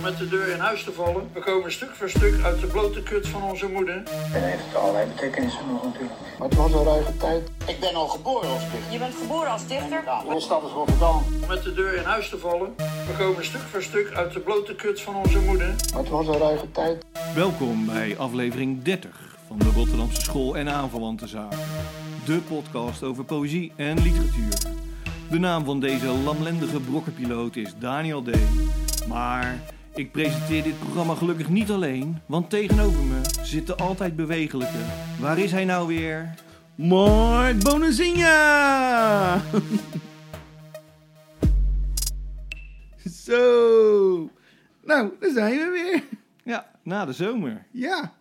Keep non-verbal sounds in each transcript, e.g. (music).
om met de deur in huis te vallen. We komen stuk voor stuk uit de blote kut van onze moeder. En heeft allerlei betekenissen nog natuurlijk. Maar het was een ruige tijd. Ik ben al geboren als dichter. Je bent geboren als dichter? Ja, mijn stad is Rotterdam. Om met de deur in huis te vallen. We komen stuk voor stuk uit de blote kut van onze moeder. Maar het was een ruige tijd. Welkom bij aflevering 30 van de Rotterdamse School en aanverwante zaken. De podcast over poëzie en literatuur. De naam van deze lamlendige brokkenpiloot is Daniel D. Maar ik presenteer dit programma gelukkig niet alleen, want tegenover me zit de altijd bewegelijke. Waar is hij nou weer? Mark Bonazinha! (laughs) Zo. Nou, daar zijn we weer. Ja, na de zomer. Ja.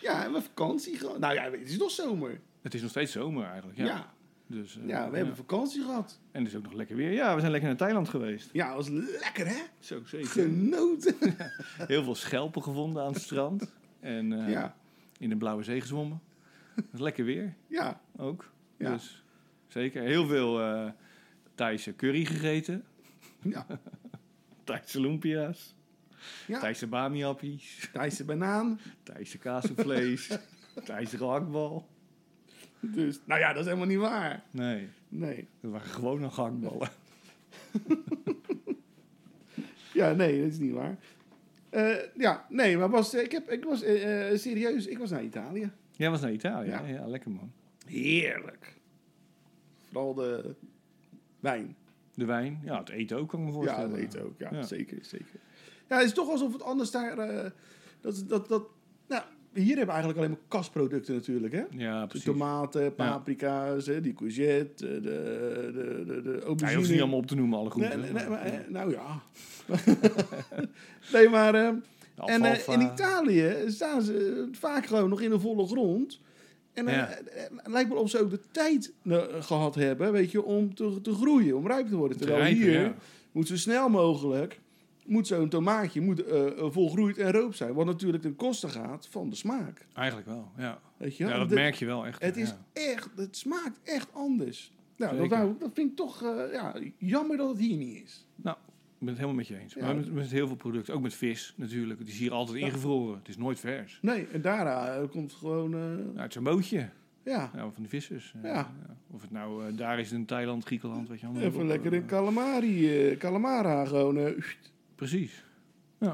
Ja, we hebben vakantie gehad. Nou ja, het is nog zomer. Het is nog steeds zomer eigenlijk. Ja, Ja. Dus, eh, Ja, we hebben vakantie gehad. En het is ook nog lekker weer. Ja, we zijn lekker naar Thailand geweest. Ja, was lekker hè? Zo, zeker. Genoten. (laughs) (laughs) Heel veel schelpen gevonden aan het strand. En eh, Ja. in de Blauwe Zee gezwommen. Dat is lekker weer Ja. ook. Ja. Dus zeker. Heel veel eh Thaise curry gegeten. Ja. (laughs) Thaise lumpia's. Ja. Thaise bami-appies. Thaise banaan. Thaise kaasvlees. Thaise gehaktbal. Dus, nou ja, dat is helemaal niet waar. Nee, Nee. dat waren gewoon nog gehaktballen. (laughs) Ja, nee, dat is niet waar. Eh, ja, nee, maar was, ik, heb, ik was eh, eh, serieus, ik was naar Italië. Jij was naar Italië. Ja. Ja, ja lekker man. Heerlijk. Vooral de wijn. De wijn. Ja, het eten ook kan ik me Ja, voorstellen. dat eten ook. Ja, Ja. zeker, zeker. Ja, het is toch alsof het anders daar... eh, dat, dat, dat, nou, hier hebben we eigenlijk alleen maar kasproducten natuurlijk, hè? Ja, precies. tomaten, paprika's, hè, die courgette, de, de, de, de Ja, je aubergine. hoeft ze niet allemaal op te noemen, alle groenten. Nee, maar, nou ja. (laughs) nee, maar... De en eh, in Italië staan ze vaak gewoon nog in de volle grond. En Ja. het lijkt wel of ze ook de tijd eh, gehad hebben, weet je, om te, te groeien, om rijp te worden. Te Terwijl rijpen, hier ja. moet zo snel mogelijk, moet zo'n tomaatje moet, eh, eh, volgroeid en roop zijn. Wat natuurlijk ten koste gaat van de smaak. Eigenlijk wel, ja. Weet je? Ja, wel? dat De- merk je wel echt. Het ja. is echt, het smaakt echt anders. Nou, dat, wou- dat vind ik toch eh, ja, jammer dat het hier niet is. Nou, ik ben het helemaal met je eens. Ja. Maar met, met heel veel producten, ook met vis natuurlijk. Het is hier altijd ingevroren. Het is nooit vers. Nee, en daarna eh, komt gewoon, het is een bootje. ja, Ja, van die vissers. Ja. Of het nou daar is in Thailand, Griekenland, weet je wel. even lekker een calamari, eh, calamara gewoon Precies.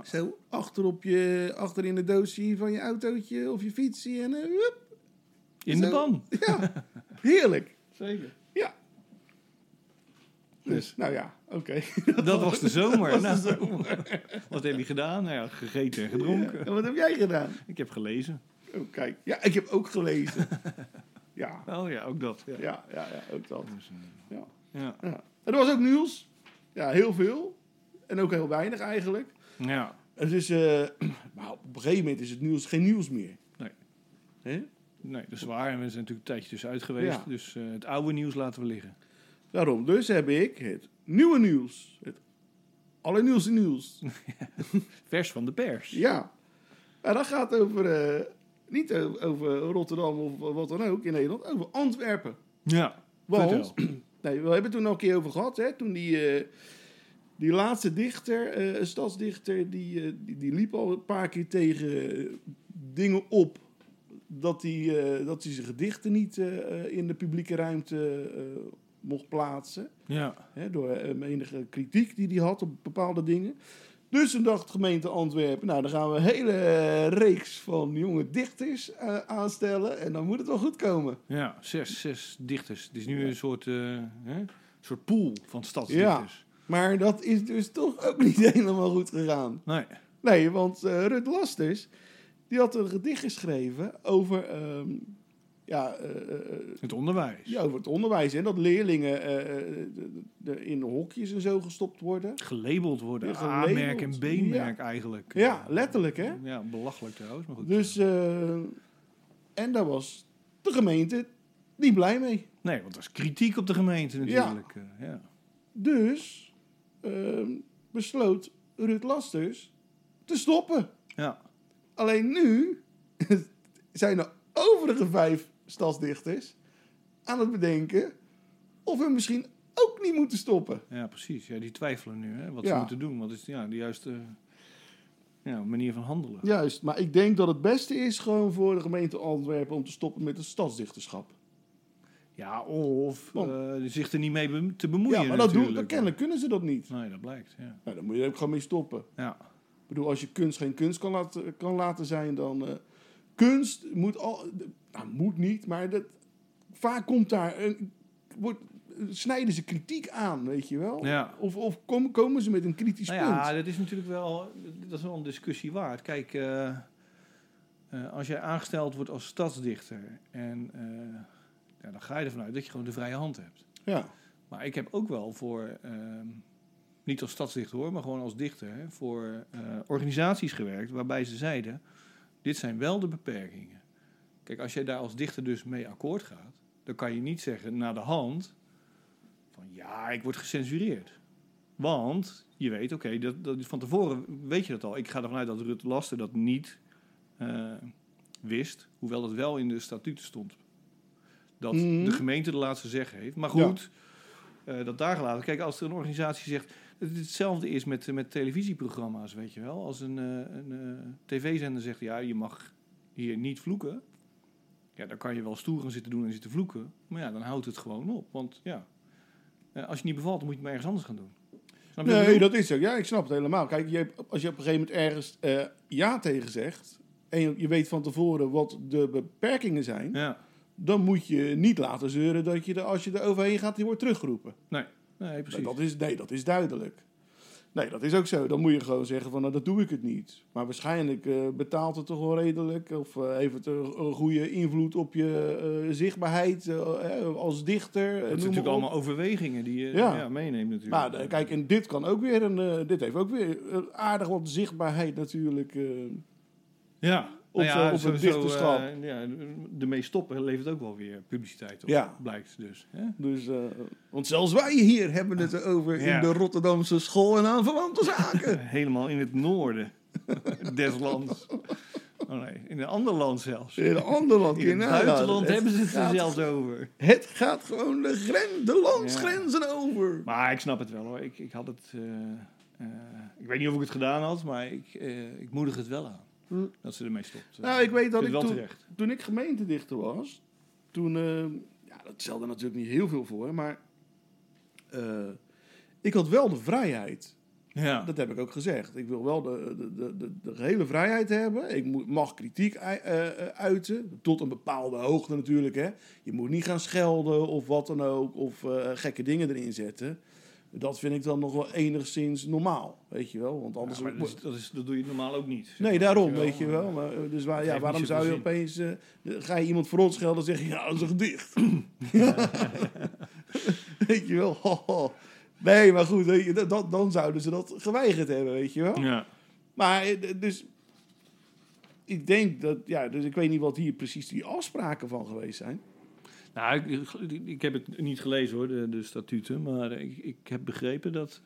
zo achter, op je, achter in de doosje van je autootje of je fietsje en hup. In de Zo. pan. (laughs) ja, heerlijk. Zeker. Ja. Dus, nou ja, oké. (laughs) Dat was de zomer. was de Nou, (laughs) Wat heb je gedaan? Nou ja, gegeten en gedronken. En wat heb jij gedaan? Ik heb gelezen. Oh, kijk. Ja, ik heb ook gelezen. ja, Oh ja, ook dat. Ja. ja, ja, ja ook dat. Ja. ja. Ja. En er was ook nieuws. Ja, heel veel. En ook heel weinig eigenlijk. ja. Het is, eh, (clears throat) maar op een gegeven moment is het nieuws geen nieuws meer. Nee. Nee, dat is waar. En we zijn natuurlijk een tijdje tussenuit geweest. Ja. Dus eh, het oude nieuws laten we liggen. Daarom dus heb ik het nieuwe nieuws. Het allernieuwste nieuws. (laughs) Vers van de pers. Ja. Maar dat gaat over, eh, niet over Rotterdam of wat dan ook in Nederland, over Antwerpen. Ja. Want, (clears throat) nee, we hebben het toen al een keer over gehad, hè, toen die, die laatste dichter, eh, stadsdichter, die, eh, die, die liep al een paar keer tegen eh, dingen op. Dat hij, dat hij zijn gedichten niet in de publieke ruimte mocht plaatsen. Ja. Hè, door enige kritiek die hij had op bepaalde dingen. Dus toen dacht de gemeente Antwerpen, nou dan gaan we een hele reeks van jonge dichters aanstellen en dan moet het wel goed komen. Ja, zes, zes dichters. Het is nu een soort, hè, een soort pool van stadsdichters. Maar dat is dus toch ook niet (laughs) helemaal goed gegaan. Nee. Nee, want eh Rut Lasters, die had een gedicht geschreven over, ehm, ja, eh, Het onderwijs. ja, over het onderwijs. En dat leerlingen de- de- in hokjes en zo gestopt worden. Gelabeld worden. Ja, gelabeld. A-merk en B-merk eigenlijk. Ja, letterlijk hè. Ja, belachelijk trouwens. Maar goed. Dus, en daar was de gemeente niet blij mee. Nee, want er was kritiek op de gemeente natuurlijk. Ja. ja. Dus ehm, besloot Ruud Lasters te stoppen. ja. Alleen nu (laughs) zijn de overige vijf stadsdichters aan het bedenken of we misschien ook niet moeten stoppen. Ja, precies. Ja, die twijfelen nu hè, wat Ja. ze moeten doen. Wat is ja, de juiste ja, manier van handelen. Juist, maar ik denk dat het beste is gewoon voor de gemeente Antwerpen om te stoppen met het stadsdichterschap. Ja, of Want- eh, zich er niet mee te bemoeien ja, maar dat doen, kennelijk kunnen ze dat niet. Nee, dat blijkt, ja. Nou, dan moet je er ook gewoon mee stoppen. Ja, Ik bedoel, als je kunst geen kunst kan laten, kan laten zijn, dan... eh, kunst moet al... Nou, moet niet, maar dat, vaak komt daar... Een, wordt, snijden ze kritiek aan, weet je wel? ja. Of, of kom- komen ze met een kritisch Nou ja, punt? dat is natuurlijk wel, dat is wel een discussie waard. Kijk, eh, als jij aangesteld wordt als stadsdichter en ja, dan ga je ervan uit dat je gewoon de vrije hand hebt. Ja, Maar ik heb ook wel voor, ehm, niet als stadsdichter hoor, maar gewoon als dichter, hè, voor eh, organisaties gewerkt waarbij ze zeiden, dit zijn wel de beperkingen. Kijk, als jij daar als dichter dus mee akkoord gaat, dan kan je niet zeggen na de hand van ja, ik word gecensureerd. Want je weet, oké, dat, dat van tevoren weet je dat al. Ik ga ervan uit dat Rutte Laster dat niet eh, wist, hoewel dat wel in de statuten stond. Dat Mhm. de gemeente de laatste zeg heeft. Maar goed, eh, dat daar gelaten. Kijk, als er een organisatie zegt. dat Het hetzelfde is met, met televisieprogramma's, weet je wel. Als een, eh, een eh, tv-zender zegt: ja, je mag hier niet vloeken. Ja, dan kan je wel stoer gaan zitten doen en zitten vloeken. Maar ja, dan houdt het gewoon op. Want ja, eh, als je niet bevalt, dan moet je het maar ergens anders gaan doen. Snap je Nee, dat is zo. Ja, ik snap het helemaal. Kijk, je als je op een gegeven moment ergens eh, ja tegen zegt... en je, je weet van tevoren wat de beperkingen zijn... Ja, dan moet je niet laten zeuren dat je er, als je er overheen gaat, die wordt teruggeroepen. nee, nee precies. Nee dat, is, nee, dat is duidelijk. Nee, dat is ook zo. Dan moet je gewoon zeggen van, nou, dat doe ik het niet. Maar waarschijnlijk eh, betaalt het toch wel redelijk... of eh, heeft het een, een goede invloed op je eh, zichtbaarheid als dichter. dat zijn natuurlijk allemaal overwegingen die je Ja. ja. meeneemt natuurlijk. Maar kijk, en dit kan ook weer een. dit heeft ook weer aardig wat zichtbaarheid natuurlijk. Ja, Op nou ja, op een dichterschap. eh, ja, ermee stoppen levert ook wel weer publiciteit op. Ja. Blijkt dus. Hè? dus, eh, want zelfs wij hier hebben het erover Ja. in de Rotterdamse school en aanverwante zaken. (laughs) Helemaal in het noorden (laughs) des lands. Oh nee, in een ander land zelfs. In een ander land. In het buitenland Het hebben ze het er zelfs over. Het gaat gewoon de, gren, de landsgrenzen over. Maar ik snap het wel hoor. Ik, ik had het. eh, eh, ik weet niet of ik het gedaan had, maar ik, eh, ik moedig het wel aan. Hm. Dat ze ermee stopt. Nou, ik weet dat ik toen, toen ik gemeentedichter was, toen, eh, ja, dat stelde natuurlijk niet heel veel voor, maar eh, ik had wel de vrijheid. Ja. Dat heb ik ook gezegd. Ik wil wel de, de, de, de, gehele vrijheid hebben. Ik moet, mag kritiek eh, uiten, tot een bepaalde hoogte natuurlijk. Hè. Je moet niet gaan schelden of wat dan ook, of gekke dingen erin zetten. Dat vind ik dan nog wel enigszins normaal, weet je wel. Want anders Ja, maar dat, is, dat, is, dat doe je normaal ook niet. Nee, daarom, weet je wel. Maar- eh, dus waar, ja, waarom zou je opeens... eh, ga je iemand voor ons schelden en zeg je... Ja, dat is een gedicht. (laughs) weet je wel. (laughs) ho, ho. Nee, maar goed, weet je, dat- dan zouden ze dat geweigerd hebben, weet je wel. Ja. Maar eh, dus... Ik denk dat... Ja, dus ik weet niet wat hier precies die afspraken van geweest zijn. Nou, ik, heb het niet gelezen hoor, de, de statuten. Maar ik, ik heb begrepen dat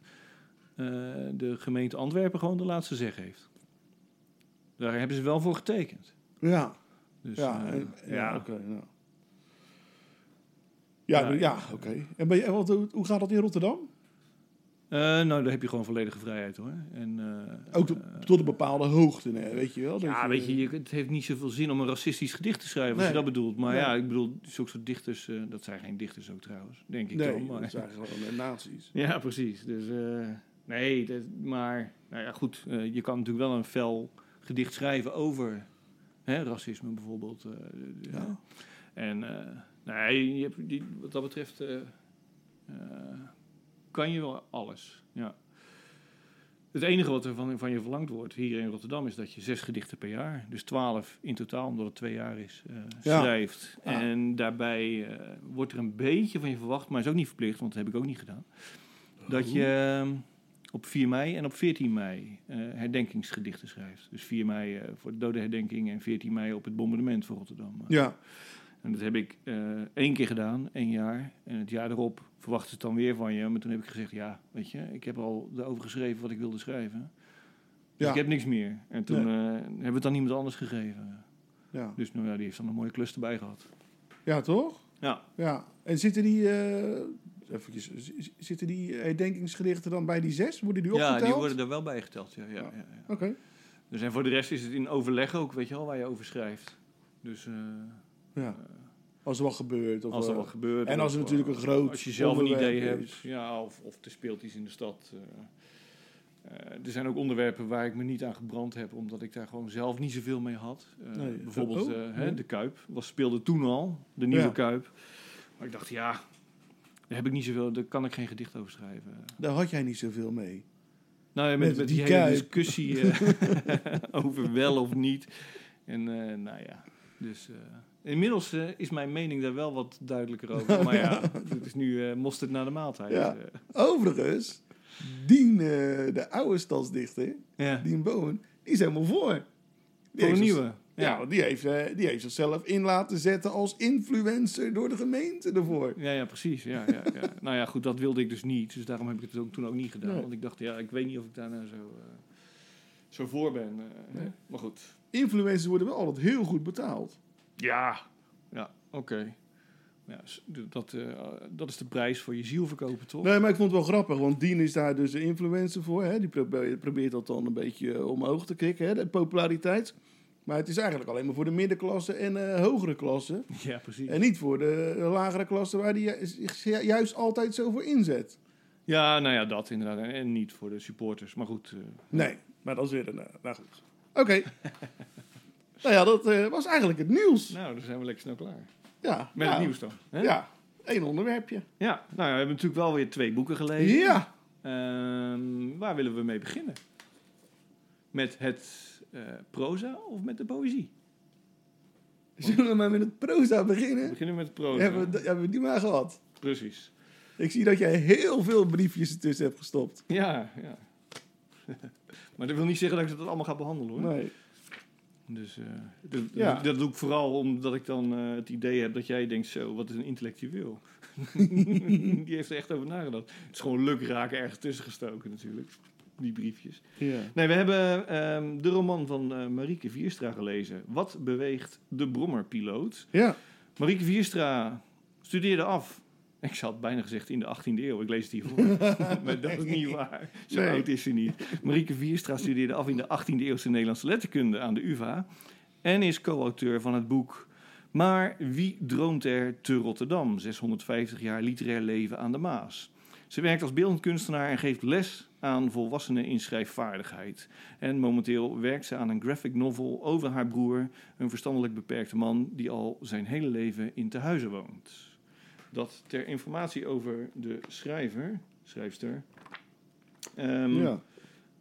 eh, de gemeente Antwerpen gewoon de laatste zeg heeft. Daar hebben ze wel voor getekend. Ja, Dus, ja, eh, en- ja, ja. oké. ja. Ja, Ja, ja, ja oké. En, ben je- wat, hoe gaat dat in Rotterdam? Eh, nou, daar heb je gewoon volledige vrijheid hoor. En, eh, Ook tot, eh, tot een bepaalde hoogte, nee, weet je wel? Dat ja, weet je, je, het heeft niet zoveel zin om een racistisch gedicht te schrijven, als je dat bedoelt. Maar Nee. ja, ik bedoel, zulke soort dichters, dat zijn geen dichters ook trouwens, denk ik Nee, dan. Maar, dat zijn gewoon nazi's. (laughs) Ja, precies. Dus, nee, dat, maar nou ja, goed, je kan natuurlijk wel een fel gedicht schrijven over hè, racisme bijvoorbeeld. Ja. En nee, je hebt die, wat dat betreft kan je wel alles. Ja. Het enige wat er van, van je verlangd wordt hier in Rotterdam is dat je zes gedichten per jaar, dus twaalf in totaal, omdat het twee jaar is, eh, Ja. schrijft. Ja. En daarbij eh, wordt er een beetje van je verwacht, maar is ook niet verplicht, want dat heb ik ook niet gedaan. Dat je eh, op 4 mei en op 14 mei herdenkingsgedichten schrijft. Dus 4 mei voor de dodenherdenking en 14 mei op het bombardement van Rotterdam. Ja, En dat heb ik eh, één keer gedaan, één jaar. En het jaar erop verwachten ze het dan weer van je. Maar toen heb ik gezegd, ja, weet je, ik heb al erover geschreven wat ik wilde schrijven. Dus Ja. ik heb niks meer. En toen eh, hebben we het aan iemand anders gegeven. ja. Dus nou ja, die heeft dan een mooie klus erbij gehad. ja, toch? Ja, Ja. En zitten die, eh, eventjes, zitten die herdenkingsgedichten dan bij die zes? Worden die opgeteld? ja die worden er wel bij geteld. Ja, ja, ja, ja. Oké. Dus en voor de rest is het in overleg ook, weet je wel, waar je over schrijft. Dus Ja. Als er wat gebeurt. Of, als er eh, wat gebeurt. en als er natuurlijk een eh, groot Als je zelf een idee is. hebt. Ja, of, of er speelt iets in de stad. eh. Er zijn ook onderwerpen waar ik me niet aan gebrand heb, omdat ik daar gewoon zelf niet zoveel mee had. Nee. Bijvoorbeeld Oh, hè, nee. de Kuip. Was, speelde toen al, de nieuwe Ja. Kuip. Maar ik dacht, ja, daar heb ik niet zoveel, daar kan ik geen gedicht over schrijven. Daar had jij niet zoveel mee. Nou ja, met, Met met, die die, hele discussie (laughs) over wel of niet. En nou ja, dus... inmiddels eh, is mijn mening daar wel wat duidelijker over. Maar ja, (laughs) het is nu eh mosterd naar de maaltijd. Ja. eh. Overigens, Dien, de oude stadsdichter, ja. Dien Bowen, die is helemaal voor. Die Voor een heeft nieuwe. Ja, want die heeft, die heeft zichzelf in laten zetten als influencer door de gemeente ervoor. Ja, ja, precies. Ja, ja, ja. (laughs) nou ja, goed, dat wilde ik dus niet. Dus daarom heb ik het ook, toen ook niet gedaan. Nee. Want ik dacht, ja, ik weet niet of ik daar nou zo, zo voor ben. Maar goed. Influencers worden wel altijd heel goed betaald. Ja, ja, oké. Ja, dat, eh, dat is de prijs voor je ziel verkopen, toch? Nee, maar ik vond het wel grappig, want Dien is daar dus een influencer voor. Hè? Die probeert, probeert dat dan een beetje eh, omhoog te krikken, hè? de populariteit. Maar het is eigenlijk alleen maar voor de middenklasse en eh, hogere klasse. (laughs) Ja, precies. En niet voor de lagere klasse waar die ju- zich ju- juist altijd zo voor inzet. Ja, nou ja, dat inderdaad. En, en niet voor de supporters. Maar goed, eh, Nee, maar dat is weer een... nou goed. Oké. (laughs) nou ja, dat eh, was eigenlijk het nieuws. nou, dan zijn we lekker snel klaar. Ja, Met nou, het nieuws dan. Hè? Ja, één onderwerpje. Ja, nou ja, we hebben natuurlijk wel weer twee boeken gelezen. Ja. Ehm, waar willen we mee beginnen? Met het eh, proza of met de poëzie? Zullen we maar met het proza We beginnen? beginnen met het proza. Hebben we, hebben we die maar gehad? Precies. Ik zie dat jij heel veel briefjes ertussen hebt gestopt. Ja, ja. (laughs) maar dat wil niet zeggen dat ik dat allemaal ga behandelen hoor. Nee. Dus eh, dat, Ja. dat doe ik vooral omdat ik dan eh, het idee heb dat jij denkt, zo, wat is een intellectueel. (laughs) Die heeft er echt over nagedacht. Het is gewoon luk raken ergens tussen gestoken natuurlijk, die briefjes. Ja. Nee, we hebben ehm, de roman van eh, Marieke Vierstra gelezen. Wat beweegt de brommerpiloot? Ja. Marieke Vierstra studeerde af. (laughs) Ik had bijna gezegd in de 18e eeuw. Ik lees het hiervoor. (laughs) maar dat is niet waar. Zo Nee. oud is ze niet. Marieke Vierstra studeerde af in de 18e eeuwse Nederlandse letterkunde aan de UvA. En is co-auteur van het boek Maar wie droomt er te Rotterdam? 650 jaar literair leven aan de Maas. Ze werkt als beeldend kunstenaar en geeft les aan volwassenen in schrijfvaardigheid. En momenteel werkt ze aan een graphic novel over haar broer, een verstandelijk beperkte man die al zijn hele leven in tehuizen woont. Dat ter informatie over de schrijver, schrijfster. Ehm, ja.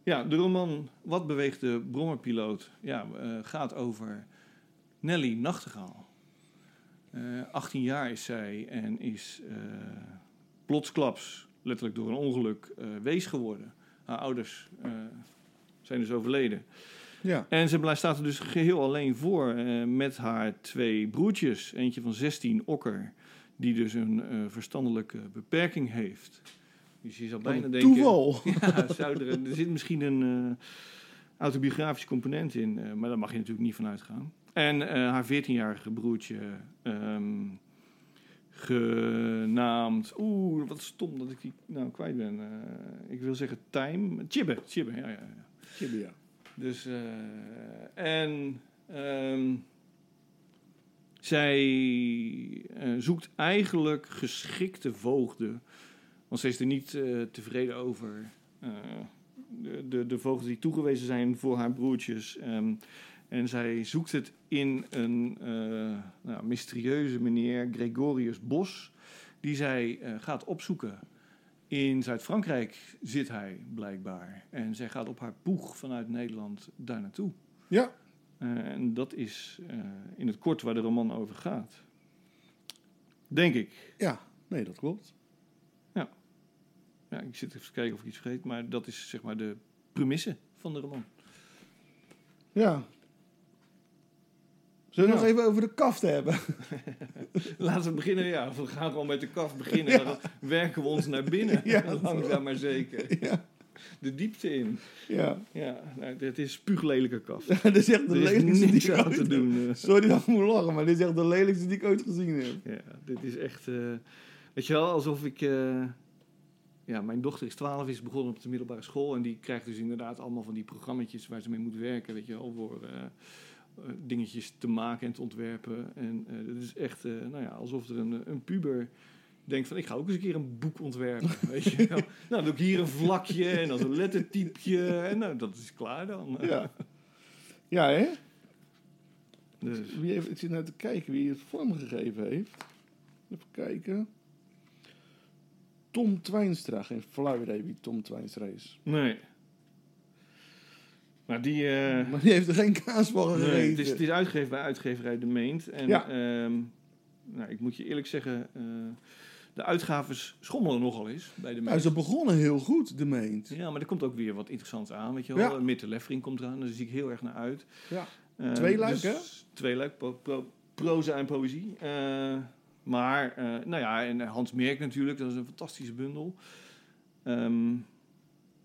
ja, de roman Wat beweegt de brommerpiloot ja, eh, gaat over Nelly Nachtegaal. Eh 18 jaar is zij en is eh, plotsklaps, letterlijk door een ongeluk, wees geworden. Haar ouders zijn dus overleden. Ja. En ze staat er dus geheel alleen voor met haar twee broertjes. Eentje van 16, Okker, die dus een eh, verstandelijke beperking heeft. Dus je zou bijna denken... toeval. (laughs) Ja, zou er, er zit misschien een eh, autobiografische component in, eh, maar daar mag je natuurlijk niet van uitgaan. En haar 14-jarige broertje, ehm, genaamd. Oeh, wat stom dat ik die nou kwijt ben. Ik wil zeggen Time. Chibbe, Chibbe, ja, ja. ja. Chibbe, ja. Dus, eh, en ehm, zij eh, zoekt eigenlijk geschikte voogden. Want ze is er niet eh, tevreden over. eh, de, de, de voogden die toegewezen zijn voor haar broertjes. Ehm, en zij zoekt het in een nou, mysterieuze meneer, Gregorius Bos, die zij gaat opzoeken. In Zuid-Frankrijk zit hij blijkbaar. En zij gaat op haar poeg vanuit Nederland daar naartoe. Ja. Eh, en dat is eh, in het kort waar de roman over gaat. Denk ik. Ja. Nee, dat klopt. Ja, ik zit even te kijken of ik iets vergeet, maar dat is zeg maar de premisse van de roman. Ja. Zullen we Ja. nog even over de kaft hebben? (laughs) Laten we beginnen, ja. We gaan gewoon met de kaf beginnen. Dan werken we ons naar binnen. Ja, (laughs) Langzaam maar zeker. ja. De diepte in. Ja. Ja, nou, het is spuuglelijke kaf. (laughs) dit is echt de is lelijkste die ik aan ooit te doen. eh. Sorry dat ik moet lachen, maar dit is echt de lelijkste die ik ooit gezien heb. Ja, dit is echt... eh, weet je wel, alsof ik... eh, ja, mijn dochter is 12, is begonnen op de middelbare school. En die krijgt dus inderdaad allemaal van die programma's waar ze mee moet werken. Weet je wel, voor dingetjes te maken en te ontwerpen. En het is echt, nou ja, alsof er een, een puber denkt van... ik ga ook eens een keer een boek ontwerpen, (laughs) weet je wel. Nou, dan doe ik hier een vlakje en dan een lettertypje. En nou, dat is klaar dan. Ja. Ja, hè? Dus, Wie heeft, ik zit nou te kijken wie het vormgegeven heeft. Even kijken. Tom Twijnstra. Geen flauw idee wie Tom Twijnstra is. nee. Maar die... eh, Maar die heeft er geen kaas van Nee, het, is, het is uitgegeven bij uitgeverij De Meent. En Ja. ehm, nou, ik moet je eerlijk zeggen, eh, de uitgaves schommelen nogal eens bij De Nou, Meent. ze begonnen heel goed, de meent. Ja, maar er komt ook weer wat interessants aan, weet je wel. Ja. Mitte Leffering komt eraan, daar zie ik heel erg naar uit. Ja. Eh, Tweeluik, hè? Tweeluik, pro, pro- proza en poëzie. Eh, maar, eh, nou ja, en Hans Merk natuurlijk, dat is een fantastische bundel. Ehm,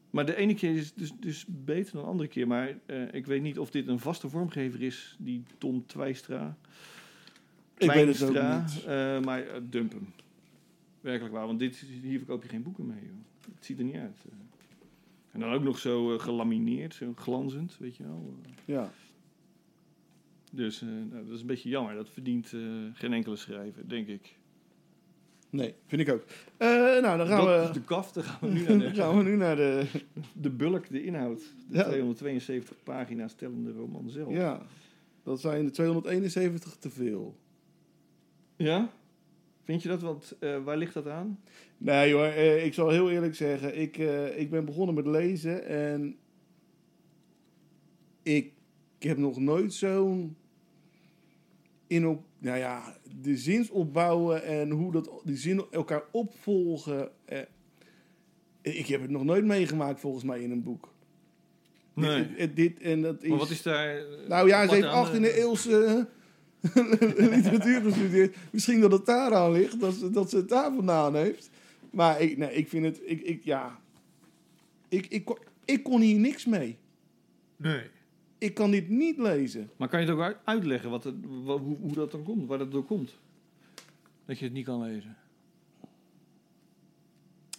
maar de ene keer is dus, dus beter dan de andere keer. Maar ik weet niet of dit een vaste vormgever is, die Tom Twijstra. Ik weet het ook niet. maar dump hem. Werkelijk waar, want dit, hier verkoop je geen boeken mee. Joh. Het ziet er niet uit. eh. En dan ook nog zo eh, gelamineerd, zo glanzend, weet je wel. Eh, Ja. dus nou, dat is een beetje jammer. Dat verdient geen enkele schrijver, denk ik. Nee, vind ik ook. Nou, dan gaan dat is we, de kaft. Dan gaan we nu naar (laughs) dan gaan de, we nu naar de... de bulk, de inhoud. De Ja. 272 pagina's tellende roman zelf. Ja, dat zijn de 271 te veel. Ja? Vind je dat? Want eh, waar ligt dat aan? Nee hoor, eh, ik zal heel eerlijk zeggen. Ik, eh, ik ben begonnen met lezen en ik, ik heb nog nooit zo'n in op, nou ja, de zinsopbouwen en hoe dat die zinnen elkaar opvolgen. eh, ik heb het nog nooit meegemaakt volgens mij in een boek. Nee. Dit, dit, dit en dat is. Maar wat is daar... Nou ja, ze heeft aan, 18e eh? eeuwse (laughs) literatuur gestudeerd. Misschien dat het daar aan ligt, dat ze, dat ze het daar vandaan heeft. Maar ik, nee, ik vind het, ik, ik, ja. Ik, ik, kon- ik kon hier niks mee. Nee. Ik kan dit niet lezen. Maar kan je het ook uit- uitleggen wat het, hoe, hoe dat dan komt? Waar dat door komt? Dat je het niet kan lezen.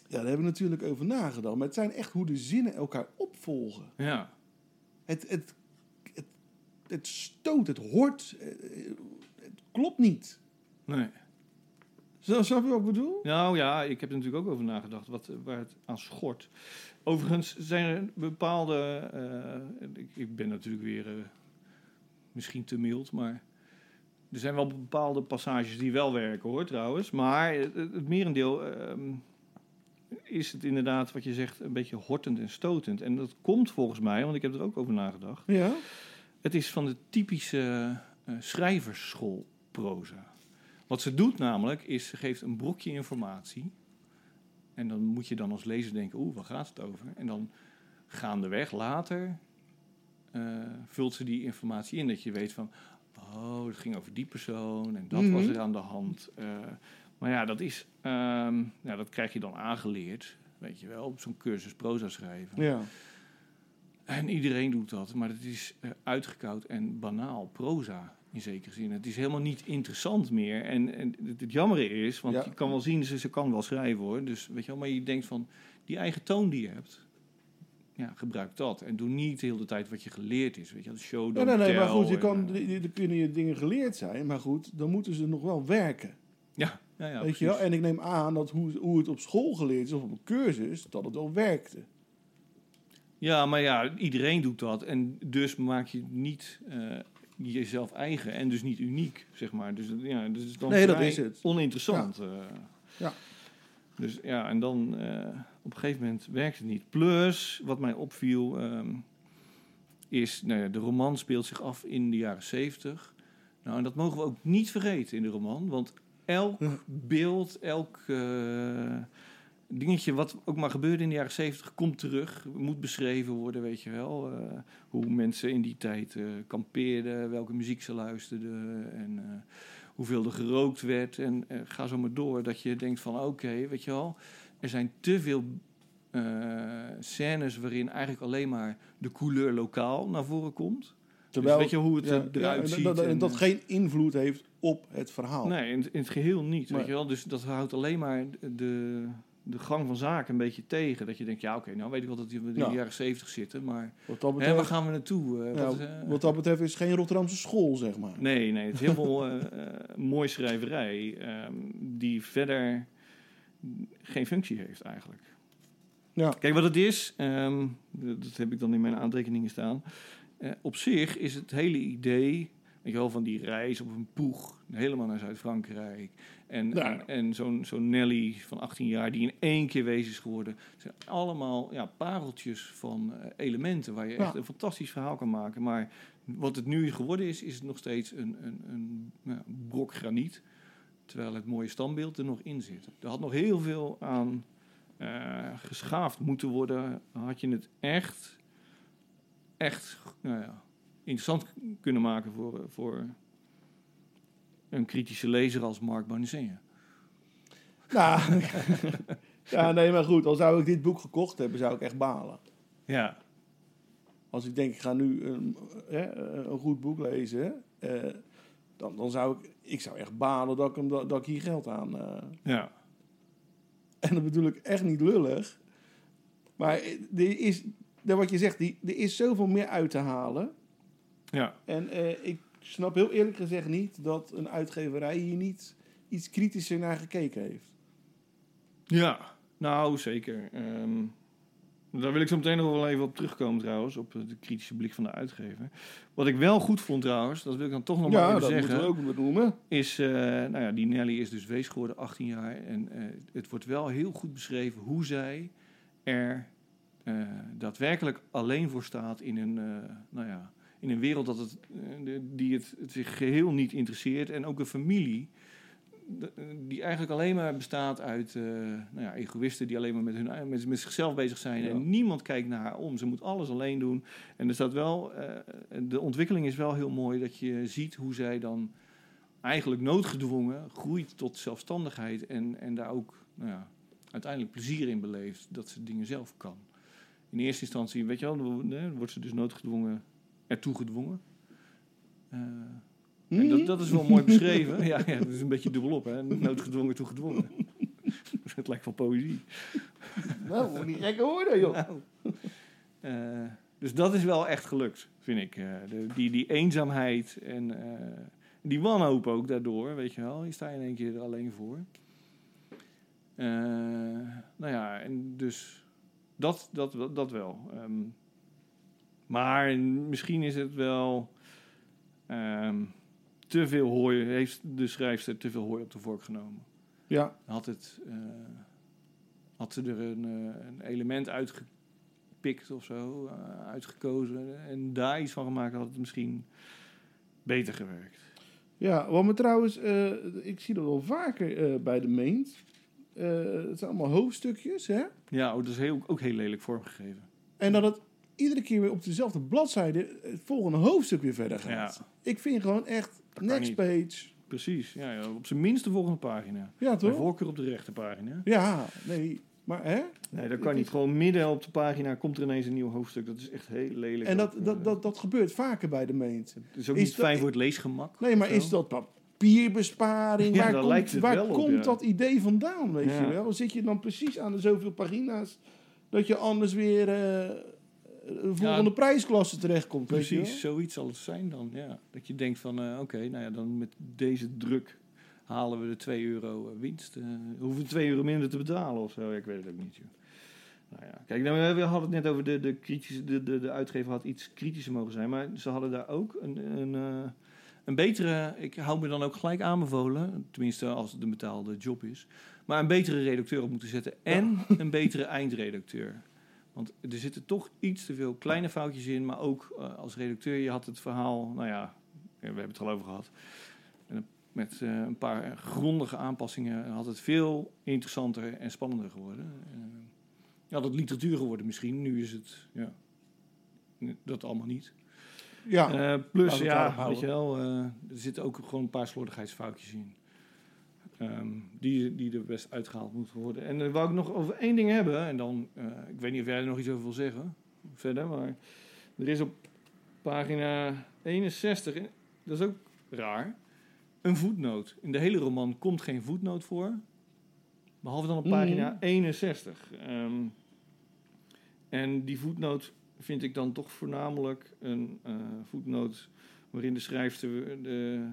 Ja, daar hebben we natuurlijk over nagedacht. Maar het zijn echt hoe de zinnen elkaar opvolgen. Ja. Het, het, het stoot, het hoort. eh, Het klopt niet. Nee. Zo- Snap je wat ik bedoel? Nou ja, ik heb er natuurlijk ook over nagedacht wat, waar het aan schort. Overigens zijn er bepaalde. eh, ik, ik ben natuurlijk weer eh, misschien te mild, maar. Er zijn wel bepaalde passages die wel werken hoor, trouwens. Maar het, het merendeel ehm, is het inderdaad, wat je zegt, een beetje hortend en stotend. En dat komt volgens mij, want ik heb er ook over nagedacht. Ja. Het is van de typische eh schrijversschoolproza. Wat ze doet namelijk, is ze geeft een brokje informatie. En dan moet je dan als lezer denken, oeh, waar gaat het over? En dan gaandeweg later eh, vult ze die informatie in. Dat je weet van, oh, het ging over die persoon en dat Mhm. was er aan de hand. Eh, maar ja, dat is, ehm, ja, dat krijg je dan aangeleerd, weet je wel, op zo'n cursus proza schrijven. Ja. En iedereen doet dat, maar het is eh, uitgekoud en banaal, proza in zekere zin. Het is helemaal niet interessant meer. En, en het, het jammere is, want Ja. je kan wel zien, ze, ze kan wel schrijven hoor. Dus weet je wel, maar je denkt van, die eigen toon die je hebt, ja, gebruik dat. En doe niet de hele tijd wat je geleerd is. Weet je, de show Nee, don't nee, nee, maar goed, je kan, eh, er kunnen je dingen geleerd zijn, maar goed, dan moeten ze nog wel werken. ja, ja, ja, weet je wel? En ik neem aan dat hoe, hoe het op school geleerd is, of op een cursus, dat het wel werkte. Ja, maar ja, iedereen doet dat. En dus maak je niet eh, jezelf eigen en dus niet uniek, zeg maar. Dus ja, dus is dan Nee, dat is het. oninteressant. eh. Ja. Dus ja, en dan eh, op een gegeven moment werkt het niet. Plus, wat mij opviel, ehm, is, nou ja, de roman speelt zich af in de jaren zeventig. Nou, en dat mogen we ook niet vergeten in de roman, want elk Ja. beeld, elk dingetje wat ook maar gebeurde in de jaren zeventig, komt terug, moet beschreven worden, weet je wel. Eh, hoe mensen in die tijd eh, kampeerden, welke muziek ze luisterden en eh, hoeveel er gerookt werd. En ga zo maar door, dat je denkt van oké, weet je wel, er zijn te veel scènes waarin eigenlijk alleen maar de couleur lokaal naar voren komt. Terwijl, dus weet je hoe het ja, er- eruit ziet? Dat, dat, en, dat geen invloed heeft op het verhaal. Nee, in, in het geheel niet. Weet je wel? Dus dat houdt alleen maar de, de gang van zaken een beetje tegen. Dat je denkt, ja oké, nou weet ik wel dat die in de Ja. jaren zeventig zitten, maar Wat dat hè, betreft, waar gaan we naartoe? Eh, ja, wat, eh, wat dat betreft is het geen Rotterdamse school, zeg maar. Nee, nee, het is heel (laughs) veel eh, mooi schrijverij ehm, die verder geen functie heeft eigenlijk. Ja. Kijk, wat het is, ehm, dat heb ik dan in mijn aantekeningen staan. Op zich is het hele idee, weet je wel, van die reis op een poeg helemaal naar Zuid-Frankrijk. En, en, en zo'n Nelly van 18 jaar die in één keer wezen is geworden. Het zijn allemaal ja, pareltjes van eh, elementen waar je Ja. echt een fantastisch verhaal kan maken. Maar wat het nu geworden is, is het nog steeds een, een, een ja, brok graniet. Terwijl het mooie standbeeld er nog in zit. Er had nog heel veel aan eh, geschaafd moeten worden. Had je het echt, echt nou ja, interessant kunnen maken voor, voor een kritische lezer als Mark Bonacentia. Nou, (laughs) ja, nee, maar goed. Al zou ik dit boek gekocht hebben, zou ik echt balen. Ja, Als ik denk, ik ga nu een, hè, een goed boek lezen, eh, dan, dan zou ik, ik zou echt balen dat ik, hem, dat, dat ik hier geld aan... eh, ja, En dat bedoel ik echt niet lullig. Maar er is, dat wat je zegt, die- er is zoveel meer uit te halen. ja. En eh, ik snap heel eerlijk gezegd niet dat een uitgeverij hier niet iets kritischer naar gekeken heeft. Ja, nou zeker. Ehm, daar wil ik zo meteen nog wel even op terugkomen trouwens, op de kritische blik van de uitgever. Wat ik wel goed vond trouwens, dat wil ik dan toch nog maar ja, even dat zeggen. moeten we ook benoemen. is, eh, nou ja, die Nelly is dus wees geworden, 18 jaar. En eh, het wordt wel heel goed beschreven hoe zij er eh, daadwerkelijk alleen voor staat in een, nou ja, in een wereld dat het, eh, die het, het zich geheel niet interesseert. En ook een familie eh, die eigenlijk alleen maar bestaat uit eh, nou ja, egoïsten die alleen maar met, hun, met, met zichzelf bezig zijn. Ja. En niemand kijkt naar haar om. Ze moet alles alleen doen. En er staat wel, de ontwikkeling is wel heel mooi dat je ziet hoe zij dan eigenlijk noodgedwongen groeit tot zelfstandigheid en, en daar ook nou ja, uiteindelijk plezier in beleeft dat ze dingen zelf kan. In eerste instantie, weet je wel, wordt ze dus noodgedwongen ertoe gedwongen. Eh, en dat, dat is wel mooi beschreven. (laughs) ja, ja, dat is een beetje dubbelop, hè? Noodgedwongen, toegedwongen. (laughs) het lijkt wel poëzie. Nou, moet niet gekker worden, joh. Nou, eh, dus dat is wel echt gelukt, vind ik. Eh, de, die, die eenzaamheid en eh, die wanhoop ook daardoor, weet je wel. Je sta je in één keer er alleen voor. Eh, nou ja, en dus dat, dat, dat, dat wel. Ehm, maar misschien is het wel ehm, te veel hooi, heeft de schrijfster te veel hooi op de vork genomen Ja, had, het, eh, had ze er een, eh, een element uitgepikt of zo, eh, uitgekozen en daar iets van gemaakt, had het misschien beter gewerkt. ja wat me trouwens, ik zie dat wel vaker bij de Meent. Het zijn allemaal hoofdstukjes, hè? Ja, oh, dat is heel, ook heel lelijk vormgegeven. En dat het iedere keer weer op dezelfde bladzijde het volgende hoofdstuk weer verder gaat. Ja. Ik vind gewoon echt next page. Precies, ja, ja, op zijn minst de volgende pagina. Ja, Bij toch? voorkeur op de rechterpagina. Ja, nee. Maar hè? Nee, dat kan niet. Gewoon midden op de pagina komt er ineens een nieuw hoofdstuk. Dat is echt heel lelijk. En dat, ook, dat, eh, dat, dat gebeurt vaker bij de Meent. het is ook is niet dat- fijn voor het leesgemak. Nee, maar is dat papierbesparing? (laughs) Ja, waar komt, lijkt het waar wel op, komt ja. dat idee vandaan, weet Ja. je wel? Zit je dan precies aan de zoveel pagina's dat je anders weer eh een volgende prijsklasse terechtkomt, weet je wel? Precies, zoiets zal het zijn dan. Ja. Dat je denkt van, eh, oké, nou ja, dan met deze druk halen we de 2 euro eh, winst. eh hoeven we 2 euro minder te betalen of zo. Ja, ik weet het ook niet. Joh. Nou ja, kijk, nou, we hadden het net over de, de kritische, de, de, de uitgever had iets kritischer mogen zijn, maar ze hadden daar ook een, een, eh, een betere, ik hou me dan ook gelijk aanbevolen, tenminste als het een betaalde job is, maar een betere redacteur op moeten zetten en een betere eindredacteur. Want er zitten toch iets te veel kleine foutjes in, maar ook eh, als redacteur, je had het verhaal, nou ja, we hebben het er al over gehad. En met eh, een paar grondige aanpassingen had het veel interessanter en spannender geworden. Eh, ja, dat literatuur geworden misschien. Nu is het, ja, dat allemaal niet. Ja, plus, ja, weet je wel, er zitten ook gewoon een paar slordigheidsfoutjes in. Ehm, die, die er best uitgehaald moeten worden. En dan wou ik nog over één ding hebben. En dan, eh, ik weet niet of jij er nog iets over wil zeggen. Verder, maar er is op pagina 61, en dat is ook raar, een voetnoot. In de hele roman komt geen voetnoot voor. Behalve dan op Mhm. pagina 61. Ehm, en die voetnoot vind ik dan toch voornamelijk een eh, voetnoot waarin de schrijfster de,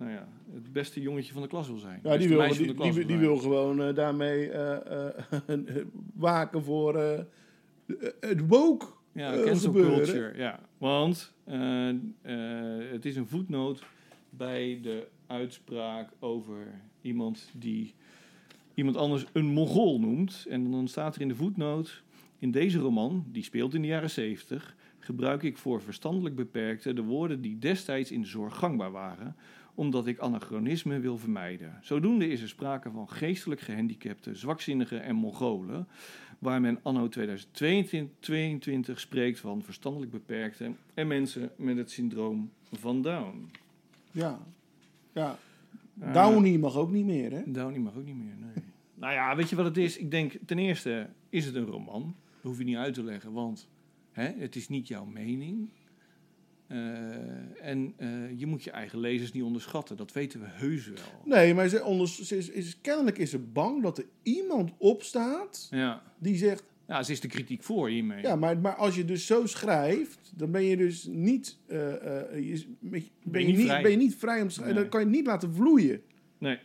nou ja, het beste jongetje van de klas wil zijn. Ja, die wil, die, die, wil gewoon eh, daarmee eh, eh, (laughs) waken voor het woke Ja, cancel culture. Ja. Want het is een voetnoot bij de uitspraak over iemand die iemand anders een Mongool noemt. En dan staat er in de voetnoot: In deze roman, die speelt in de jaren 70, gebruik ik voor verstandelijk beperkte de woorden die destijds in de zorg gangbaar waren omdat ik anachronisme wil vermijden. Zodoende is er sprake van geestelijk gehandicapten, zwakzinnigen en Mongolen, waar men anno 2022 spreekt van verstandelijk beperkten en mensen met het syndroom van Down. Ja. ja. Eh, Downey mag ook niet meer, hè? Downey mag ook niet meer, nee. nou ja, weet je wat het is? Ik denk, ten eerste is het een roman. Dat hoef je niet uit te leggen, want hè, het is niet jouw mening. Eh, en eh, je moet je eigen lezers niet onderschatten. Dat weten we heus wel. Nee, maar ze onder, ze is, is, kennelijk is ze bang dat er iemand opstaat Ja, die zegt... ja ze is de kritiek voor hiermee. Ja, maar, maar als je dus zo schrijft, dan ben je dus niet... eh, je ben, je, ben, je niet vrij. ben je niet vrij om te schrijven. Nee. Dan kan je het niet laten vloeien. Nee.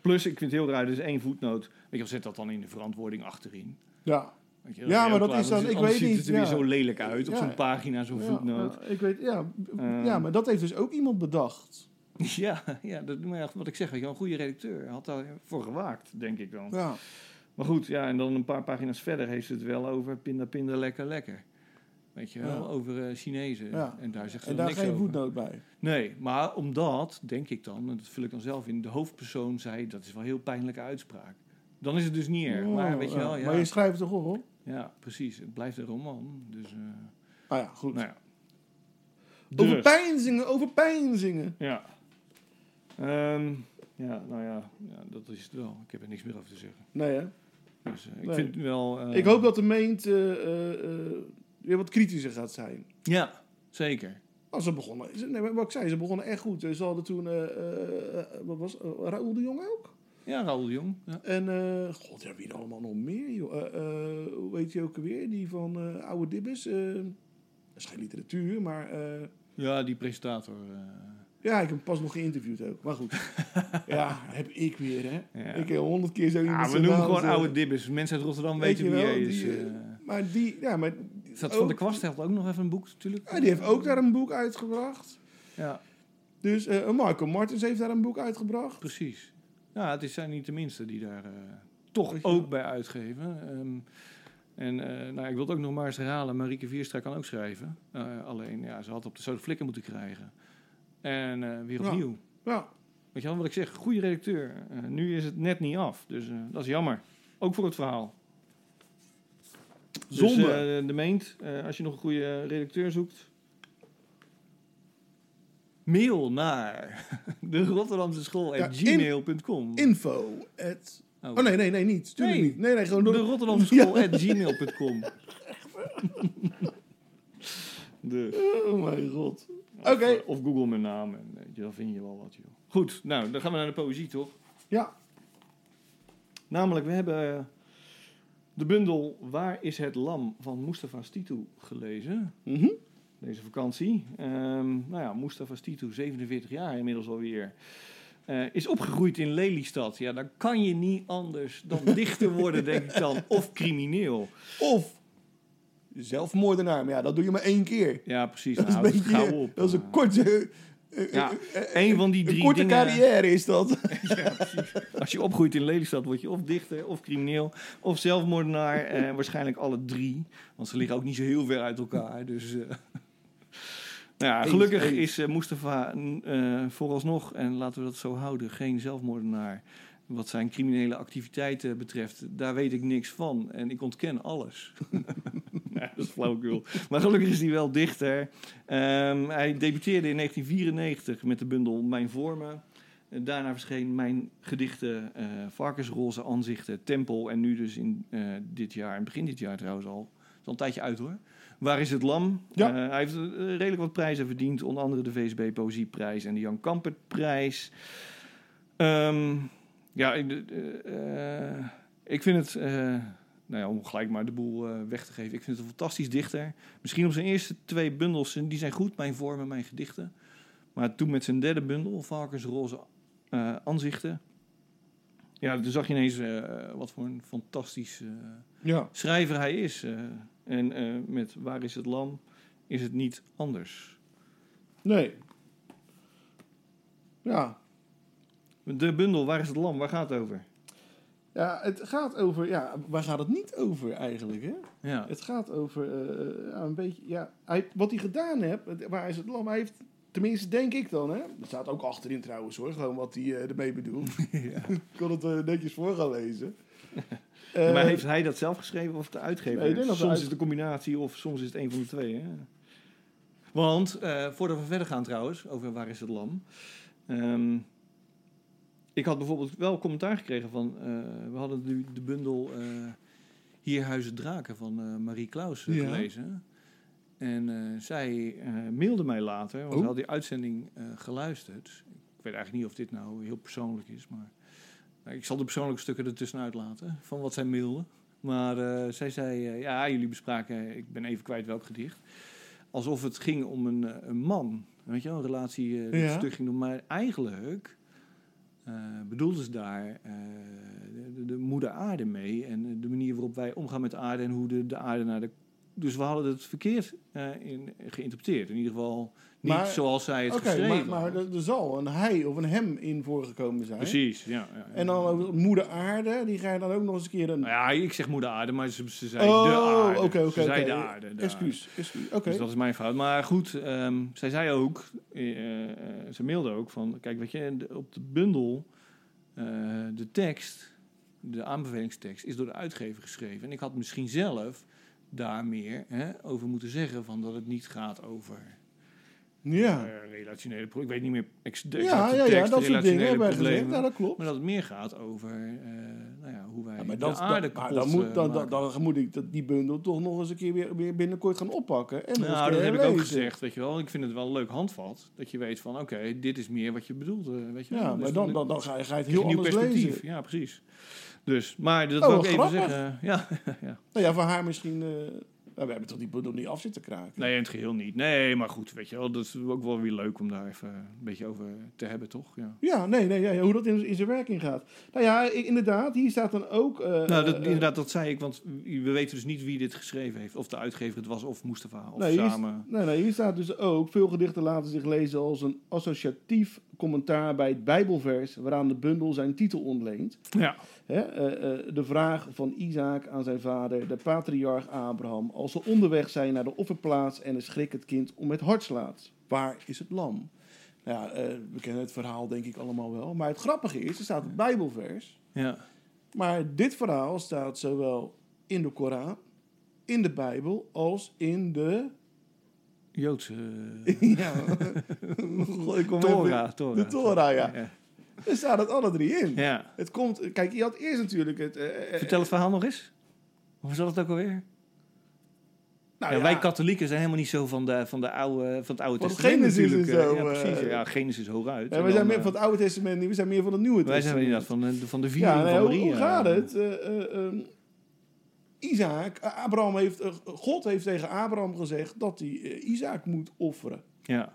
Plus, ik vind het heel raar, is één voetnoot. Weet je, zet dat dan in de verantwoording achterin. Ja. Je, Ja, maar dat is dan- ik weet ziet niet, het er weer ja. zo lelijk uit op Ja. zo'n pagina, zo'n Ja, voetnoot. ja, ik weet, ja, Ehm. ja, maar dat heeft dus ook iemand bedacht. (laughs) Ja, ja dat, maar ja, wat ik zeg, je, een goede redacteur had daarvoor gewaakt, denk ik dan. Ja. Maar goed, ja, en dan een paar pagina's verder heeft het wel over pinda pinda lekker lekker. Weet je wel, Ja. over eh, Chinezen. Ja. En daar zegt ze En daar niks geen voetnoot bij. Nee, maar omdat, denk ik dan, en dat vul ik dan zelf in, de hoofdpersoon zei, dat is wel een heel pijnlijke uitspraak. Dan is het dus niet erg. Maar weet je wel, ja, Maar je schrijft het toch op? Ja precies. Het blijft een roman. Dus, eh, Ah ja, goed. nou ja. Over Dus, pijnzingen, over pijnzingen. ja. Ehm, ja, nou ja, ja, dat is het wel. Ik heb er niks meer over te zeggen. Nee, hè? Dus eh, ik Nee. vind het wel... eh, Ik hoop dat de meent weer wat kritischer gaat zijn. Ja, zeker. Oh, ze begonnen, nee, wat ik zei, ze begonnen echt goed. Ze hadden toen, wat was uh, Raoul de Jong ook? Ja, Raoul Jong. Ja. En, eh, god, ja, wie allemaal nog meer, joh. Eh, eh, hoe heet je ook alweer? Die van Oude Dibbes. dat is geen literatuur, maar... ja, die presentator. ja, ik heb hem pas nog geïnterviewd ook. Maar goed. (laughs) ja, heb ik weer, hè. Ja. Ik heb honderd keer zo iemand Ja, we noemen gewoon oude dibbes. Mensen uit Rotterdam weten wie hij is. die, Maar die, ja, maar... Zat Van de Kwast heeft ook nog even een boek natuurlijk. Ja, die heeft ook daar een boek uitgebracht. Ja, Dus Marco Martens heeft daar een boek uitgebracht. precies. Ja, het zijn niet de minste die daar eh, toch ook bij uitgeven. Ehm, en eh, nou, ik wil het ook nog maar eens herhalen. Marieke Vierstra kan ook schrijven. Eh, alleen, ja, ze had op de zoute flikken moeten krijgen. En eh, weer opnieuw. Ja, Weet je wel wat ik zeg? Goede redacteur. Nu is het net niet af. Dus dat is jammer. Ook voor het verhaal. Zonde. Dus de meent, als je nog een goede redacteur zoekt. Mail naar (laughs) de Rotterdamse school Ja, gmail.com. info. at- Oh. Oh nee, nee, nee, niet. Tuurlijk Nee. niet. Nee, nee, gewoon De door. Rotterdamse school (laughs) at gmail.com. (laughs) De, Oh mijn god. of, Oké. eh, of Google mijn naam. En, weet je, dan vind je wel wat, joh. Goed, nou, dan gaan we naar de poëzie, toch? Ja. Namelijk, we hebben eh, de bundel Waar is het lam van Mustafa Stitu gelezen. Mhm. Deze vakantie. Ehm, nou ja, Mustafa Stitu, 47 jaar inmiddels alweer. eh, is opgegroeid in Lelystad. Ja, dan kan je niet anders dan (laughs) dichter worden, denk ik dan. Of crimineel. Of zelfmoordenaar. Maar ja, dat doe je maar één keer. Ja, precies. Dat is, Nou, een beetje, gauw op. dat is een korte... eh, Ja, eh, eh, Een van die een drie korte dingen. carrière is dat. (laughs) Als je opgroeit in Lelystad, word je of dichter, of crimineel, of zelfmoordenaar. Eh, waarschijnlijk alle drie. Want ze liggen ook niet zo heel ver uit elkaar. Dus, eh. Nou ja, gelukkig eens. is eh, Mustafa eh, vooralsnog, en laten we dat zo houden, geen zelfmoordenaar. Wat zijn criminele activiteiten betreft, daar weet ik niks van. En ik ontken alles. (laughs) ja, dat is flauwekul. Maar gelukkig is hij wel dichter. Ehm, hij debuteerde in 1994 met de bundel Mijn Vormen. En Daarna verscheen mijn gedichten eh, Varkensroze Aanzichten, Tempel. En nu dus in eh, dit jaar, en begin dit jaar trouwens al. is al een tijdje uit hoor. Waar is het lam? Ja. Eh, hij heeft eh, redelijk wat prijzen verdiend. Onder andere de VSB Poëzieprijs en de Jan Kampertprijs. Ehm ja, ik- eh, Ik vind het, nou ja, om gelijk maar de boel weg te geven. Ik vind het een fantastisch dichter. Misschien op zijn eerste twee bundels, die zijn goed, mijn vormen, mijn gedichten. Maar toen met zijn derde bundel, Varkensroze eh Anzichten. Ja, toen zag je ineens wat voor een fantastisch Ja. schrijver hij is. Eh. en eh, met Waar is het lam is het niet anders. Nee. Ja. De bundel Waar is het lam, waar gaat het over? Ja, het gaat over... Ja, waar gaat het niet over eigenlijk, hè? Ja, Het gaat over eh, ja, een beetje... Ja, hij, wat hij gedaan heeft, waar is het lam? Hij heeft, tenminste denk ik dan, hè? Er staat ook achterin trouwens, hoor. Gewoon wat hij eh, ermee bedoelt. (laughs) (laughs) Ik kon het eh, netjes voor gaan lezen. (laughs) Eh, maar heeft hij dat zelf geschreven of de uitgever? Nee, ik denk dat de soms uit- is het een combinatie of soms is het een van de twee. Hè? Want, eh, voordat we verder gaan trouwens, over waar is het lam. Ehm, ik had bijvoorbeeld wel commentaar gekregen van... eh, we hadden nu de bundel Hier Huizen Draken van Marie Klaus Ja. gelezen. En zij mailde mij later, want Oh. ze had die uitzending geluisterd. Ik weet eigenlijk niet of dit nou heel persoonlijk is, maar... Nou, ik zal de persoonlijke stukken ertussenuit laten van wat zij mailde. Maar eh, zij zei, eh, ja, jullie bespraken, ik ben even kwijt welk gedicht. Alsof het ging om een, eh, een man, weet je wel, een relatie die Ja. het stuk ging doen. Maar eigenlijk bedoelden ze daar de, de moeder aarde mee. En de manier waarop wij omgaan met de aarde en hoe de, de aarde naar de... Dus we hadden het verkeerd in, geïnterpreteerd. In ieder geval niet Maar- zoals zij het geschreven maar, maar er, er zal een hij of een hem in voorgekomen zijn. Precies, ja. ja, ja. En dan over moeder aarde, die ga je dan ook nog eens een keer een... Nou ja, ik zeg moeder aarde, maar ze, ze zei oh, de aarde. oké, oké, Ze zei de aarde. de Excuus, excuus. Oké. Dus dat is mijn fout. Maar goed, ehm, zij zei ook, eh, ze mailde ook van, kijk, weet je, op de bundel, eh, de tekst, de aanbevelingstekst, is door de uitgever geschreven. En ik had misschien zelf daar meer hè, over moeten zeggen, van dat het niet gaat over ja. eh, relationele problemen. Ik weet niet meer ex- de Ja, exacte ja, ja, tekst, dat soort dingen hebben problemen. Ja, dat klopt. Maar dat het meer gaat over eh, nou ja, hoe wij Ja, maar de dat, aarde dat, maar kapot dan, moet, eh, dan, dan, dan moet ik dat, die bundel toch nog eens een keer weer, weer binnenkort gaan oppakken. En Nou, dat heb ik ook gezegd, weet je wel. Ik vind het wel een leuk handvat. Dat je weet van, oké, dit is meer wat je bedoelt, eh, weet je wel. Ja, Dus maar dan, dan, dan ga, je, ga je het heel anders perspectief. lezen. Ja, precies. Dus, maar dat Oh, wil ik even grappig. zeggen. Ja, (laughs) ja. Nou ja, voor haar misschien... eh, nou, we hebben toch die bundel niet af zitten kraken? Nee, in het geheel niet. Nee, maar goed, weet je wel. Dat is ook wel weer leuk om daar even een beetje over te hebben, toch? Ja. Ja, nee, nee, ja, hoe dat in, in zijn werking gaat. Nou ja, inderdaad, hier staat dan ook... eh, Nou, dat, eh, inderdaad, dat zei ik, want we weten dus niet wie dit geschreven heeft. Of de uitgever het was, of Mustafa, of Nee, hier, samen. nee, nee, hier staat dus ook... Veel gedichten laten zich lezen als een associatief commentaar bij het Bijbelvers... waaraan de bundel zijn titel ontleent. Ja, Hè, eh, eh, de vraag van Isaac aan zijn vader, de patriarch Abraham... als ze onderweg zijn naar de offerplaats en de schrik het kind om het hart slaat. Waar is het lam? Nou ja, eh, we kennen het verhaal denk ik allemaal wel. Maar het grappige is, er staat het Bijbelvers... ja. Maar dit verhaal staat zowel in de Koran, in de Bijbel, als in de... Joodse... (laughs) ja, ik kom Torah. De Torah, ja. ja. Er staat het alle drie in. Ja. Het komt... Kijk, je had eerst natuurlijk het... eh, eh, Vertel het verhaal nog eens. Hoe zat het ook alweer? nou ja, ja, wij katholieken zijn helemaal niet zo van, de, van, de oude, van het oude Van testament Genesis en natuurlijk. zo, ja, precies. eh. ja, Genesis hooguit. ja, En wij zijn meer eh, van het Oude Testament we zijn meer van het Nieuwe Wij zijn Testament. inderdaad van de, van de viering Ja, nee, van hoe, Maria. hoe gaat het? Eh, eh, ehm, Isaac, eh, Abraham heeft, eh, God heeft tegen Abraham gezegd dat hij eh, Isaac moet offeren. Ja.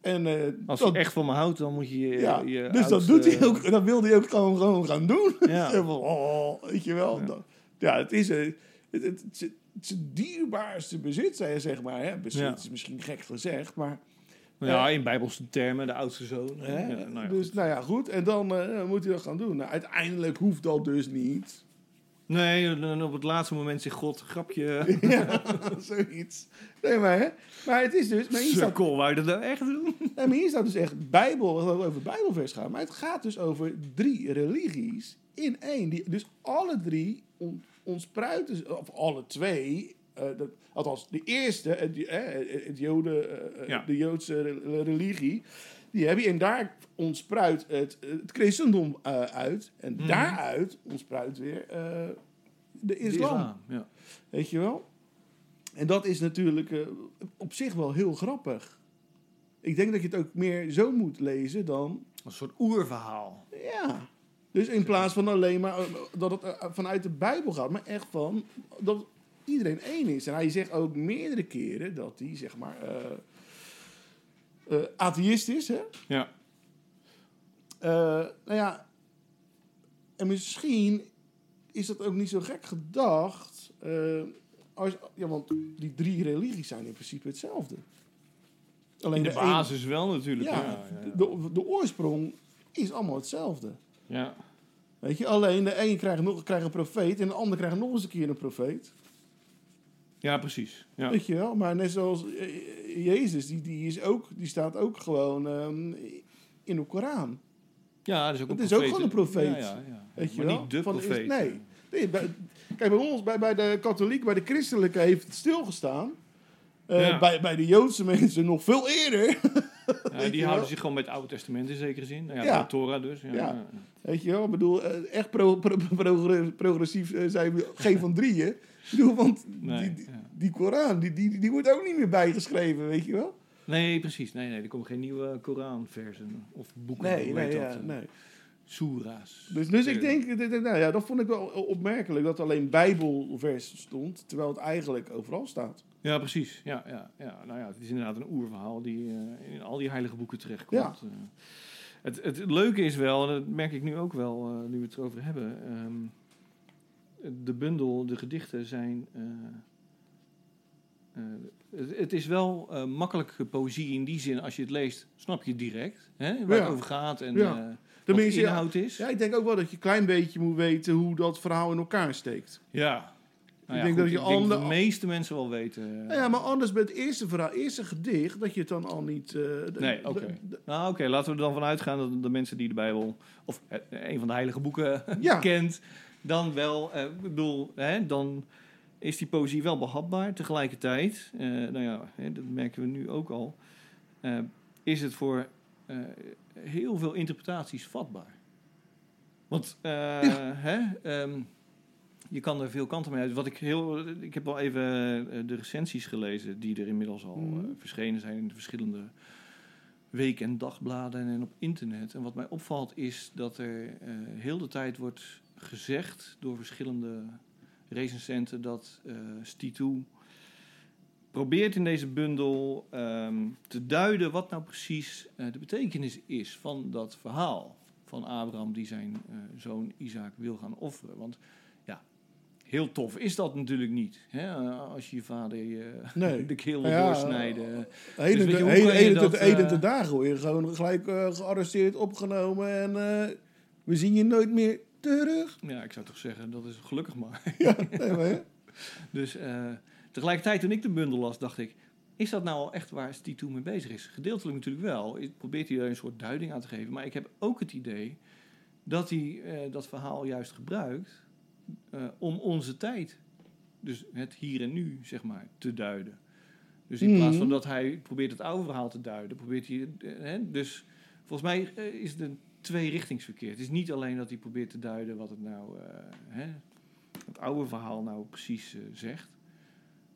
En, Als dat- je echt van me houdt, dan moet je je, Ja, je dus dat oudste- doet hij ook. Dat wilde hij ook gewoon, gewoon gaan doen. Ja. (laughs) Van, oh, weet je wel. Ja. Het is een, het, het, het, het is het dierbaarste bezit, zeg maar. Hè? Bezit Ja. is misschien gek gezegd, maar... Ja, in bijbelse termen, de oudste zoon. Hè? Ja, nou ja, dus nou ja, goed. En dan moet hij dat gaan doen. Nou, uiteindelijk hoeft dat dus niet. Nee, dan op het laatste moment zegt God, grapje. (laughs) ja, zoiets. Nee, maar, hè? maar het is dus... Maar hier, staat, Sukkel, wou je dat nou echt doen? (laughs) nee, maar hier staat dus echt Bijbel, over Bijbelvers gaat. Maar het gaat dus over drie religies in één. Die, dus alle drie on, ontspruiten, of alle twee... eh, dat, althans, de eerste, het, eh, het Joden, eh, Ja. de Joodse re- religie... Die heb je, en daar ontspruit het, het christendom eh, uit. En Mhm. daaruit ontspruit weer eh, de De islam. Ja. Weet je wel? En dat is natuurlijk eh, op zich wel heel grappig. Ik denk dat je het ook meer zo moet lezen dan... Een soort oerverhaal. Ja, Dus in plaats van alleen maar eh, dat het eh, vanuit de Bijbel gaat, maar echt van dat iedereen één is. En hij zegt ook meerdere keren dat hij, zeg maar, eh, eh, atheïst is. Hè? Ja. Eh, nou ja, en misschien is dat ook niet zo gek gedacht. als, ja, want die drie religies zijn in principe hetzelfde. Alleen In de een- basis wel natuurlijk. ja, Ja, ja, ja. De, de oorsprong is allemaal hetzelfde. Ja. Weet je, alleen de een krijgt, nog, krijgt een profeet en de ander krijgt nog eens een keer een profeet. Ja, precies. Ja. Weet je wel? Maar net zoals eh, Jezus, die, die, is ook, die staat ook gewoon ehm, in de Koran. Ja, dat is ook Het een is ook profeet. gewoon een profeet. Ja, ja. Weet je maar wel? niet de Van is- profeet. nee. nee bij, kijk, bij ons, bij, bij de katholiek, bij de christelijke heeft het stilgestaan. Eh, bij, bij de Joodse (laughs) mensen nog veel eerder. Ja, die houden zich gewoon bij het Oude Testament in zekere zin. Nou ja, Ja. de Torah dus. Ja. Weet je wel? Ik bedoel, eh, echt pro, pro- progr- progressief eh, zijn we geen van drieën. Ik bedoel, want Nee, die, die, Koran, die, die, die wordt ook niet meer bijgeschreven, weet je wel? Nee, precies. Nee, nee, er komen geen nieuwe Koranversen of boeken. Nee, nee, ja, nee. Soera's. Dus, dus ik Eh, denk, nou ja, dat vond ik wel opmerkelijk dat alleen Bijbelvers stond, terwijl het eigenlijk overal staat. Ja, precies. Ja, ja, ja. Nou ja, het is inderdaad een oerverhaal die eh, in al die heilige boeken terechtkomt. Ja. Eh, het, het leuke is wel, en dat merk ik nu ook wel, nu we het erover hebben. ehm, de bundel, de gedichten zijn. Eh, het, het is wel eh, makkelijke poëzie in die zin, als je het leest, snap je direct hè, waar Ja. het over gaat en Ja. eh, wat de ja, inhoud is. ja, ik denk ook wel dat je een klein beetje moet weten hoe dat verhaal in elkaar steekt. Ja. Nou ja, denk goed, dat je ik denk ander- de meeste mensen wel weten. Nou ja, maar anders bij het eerste verhaal, eerste gedicht, dat je het dan al niet... Nee, oké. Nou, oké, laten we er dan vanuit gaan dat de mensen die de Bijbel, of eh, een van de heilige boeken Ja. (laughs) kent, dan wel, eh, ik bedoel, hè, dan is die poëzie wel behapbaar. Tegelijkertijd, eh, nou ja, hè, dat merken we nu ook al, eh, is het voor eh, heel veel interpretaties vatbaar. Want hè, ehm, je kan er veel kanten mee uit. Wat ik heel, ik heb wel even de recensies gelezen die er inmiddels al Mhm. verschenen zijn in de verschillende week- en dagbladen en op internet. En wat mij opvalt is dat er heel de tijd wordt gezegd door verschillende recensenten dat eh Stitu probeert in deze bundel ehm, te duiden wat nou precies eh, de betekenis is van dat verhaal van Abraham die zijn eh, zoon Isaac wil gaan offeren. Want ja, heel tof is dat natuurlijk niet. Hè? Als je je vader je, (laughs) Nee. de keel wil ja, doorsnijden. Heden Dus te- te- eh, te dagen word je gewoon gelijk gearresteerd, opgenomen en we zien je nooit meer terug. Ja, ik zou toch zeggen, dat is gelukkig maar. (laughs) Ja, nee, maar, hè? Dus eh, tegelijkertijd, toen ik de bundel las, dacht ik... Is dat nou al echt waar Stitu mee bezig is? Gedeeltelijk natuurlijk wel. Ik probeert hij daar een soort duiding aan te geven. Maar ik heb ook het idee dat hij eh, dat verhaal juist gebruikt... eh, om onze tijd, dus het hier en nu, zeg maar, te duiden. Dus in Mhm. plaats van dat hij probeert het oude verhaal te duiden... probeert hij... eh, hè, dus volgens mij is een tweerichtingsverkeer. Het is niet alleen dat hij probeert te duiden wat het nou... eh, hè, het oude verhaal nou precies eh, zegt.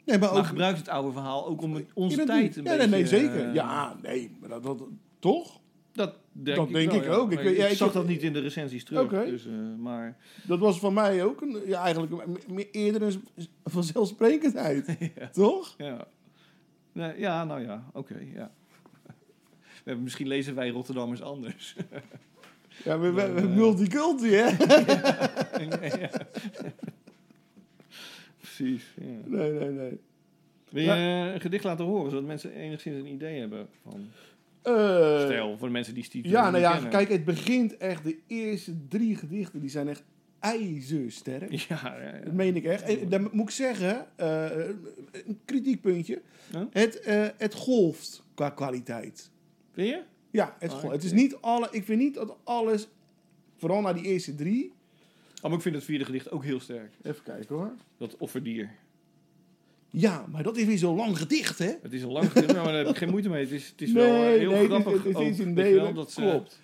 Nee, maar Maar ook... gebruikt het oude verhaal ook om onze tijd een ja, beetje... nee, nee, zeker. eh, ja, nee, maar dat, dat, toch? dat denk, dat ik, denk wel, ik ja. ook. Ik ja, zag dat niet in de recensies terug. Dus, maar Dat was voor mij ook een, ja, eigenlijk een- eerder een vanzelfsprekendheid. (laughs) Toch? ja, nee, ja nou ja, oké, ja. (laughs) Misschien lezen wij Rotterdammers anders. (laughs) Ja, we, we Dan, eh, multiculti, hè? (laughs) Ja. (laughs) Precies. Nee, nee, nee. Wil je een gedicht laten horen, zodat mensen enigszins een idee hebben van Eh, stijl, voor de mensen die Steve Ja, nou ja, kennen. kijk, het begint echt, de eerste drie gedichten, die zijn echt ijzersterk. Ja, ja, ja. Dat meen ik echt. En dan moet ik zeggen, eh, een kritiekpuntje. Huh? Het, het golft qua kwaliteit. Vind je? Ja, het, Oh, het is niet alle, ik vind niet dat alles, vooral naar die eerste drie. Oh, maar ik vind het vierde gedicht ook heel sterk. Even kijken hoor. Dat offerdier. Ja, maar dat is weer zo'n lang gedicht, hè? Het is een lang gedicht, maar daar heb ik geen moeite mee. Het is, het is nee, wel eh, heel nee, grappig Het is, het is ook, wel, dat ze, Klopt.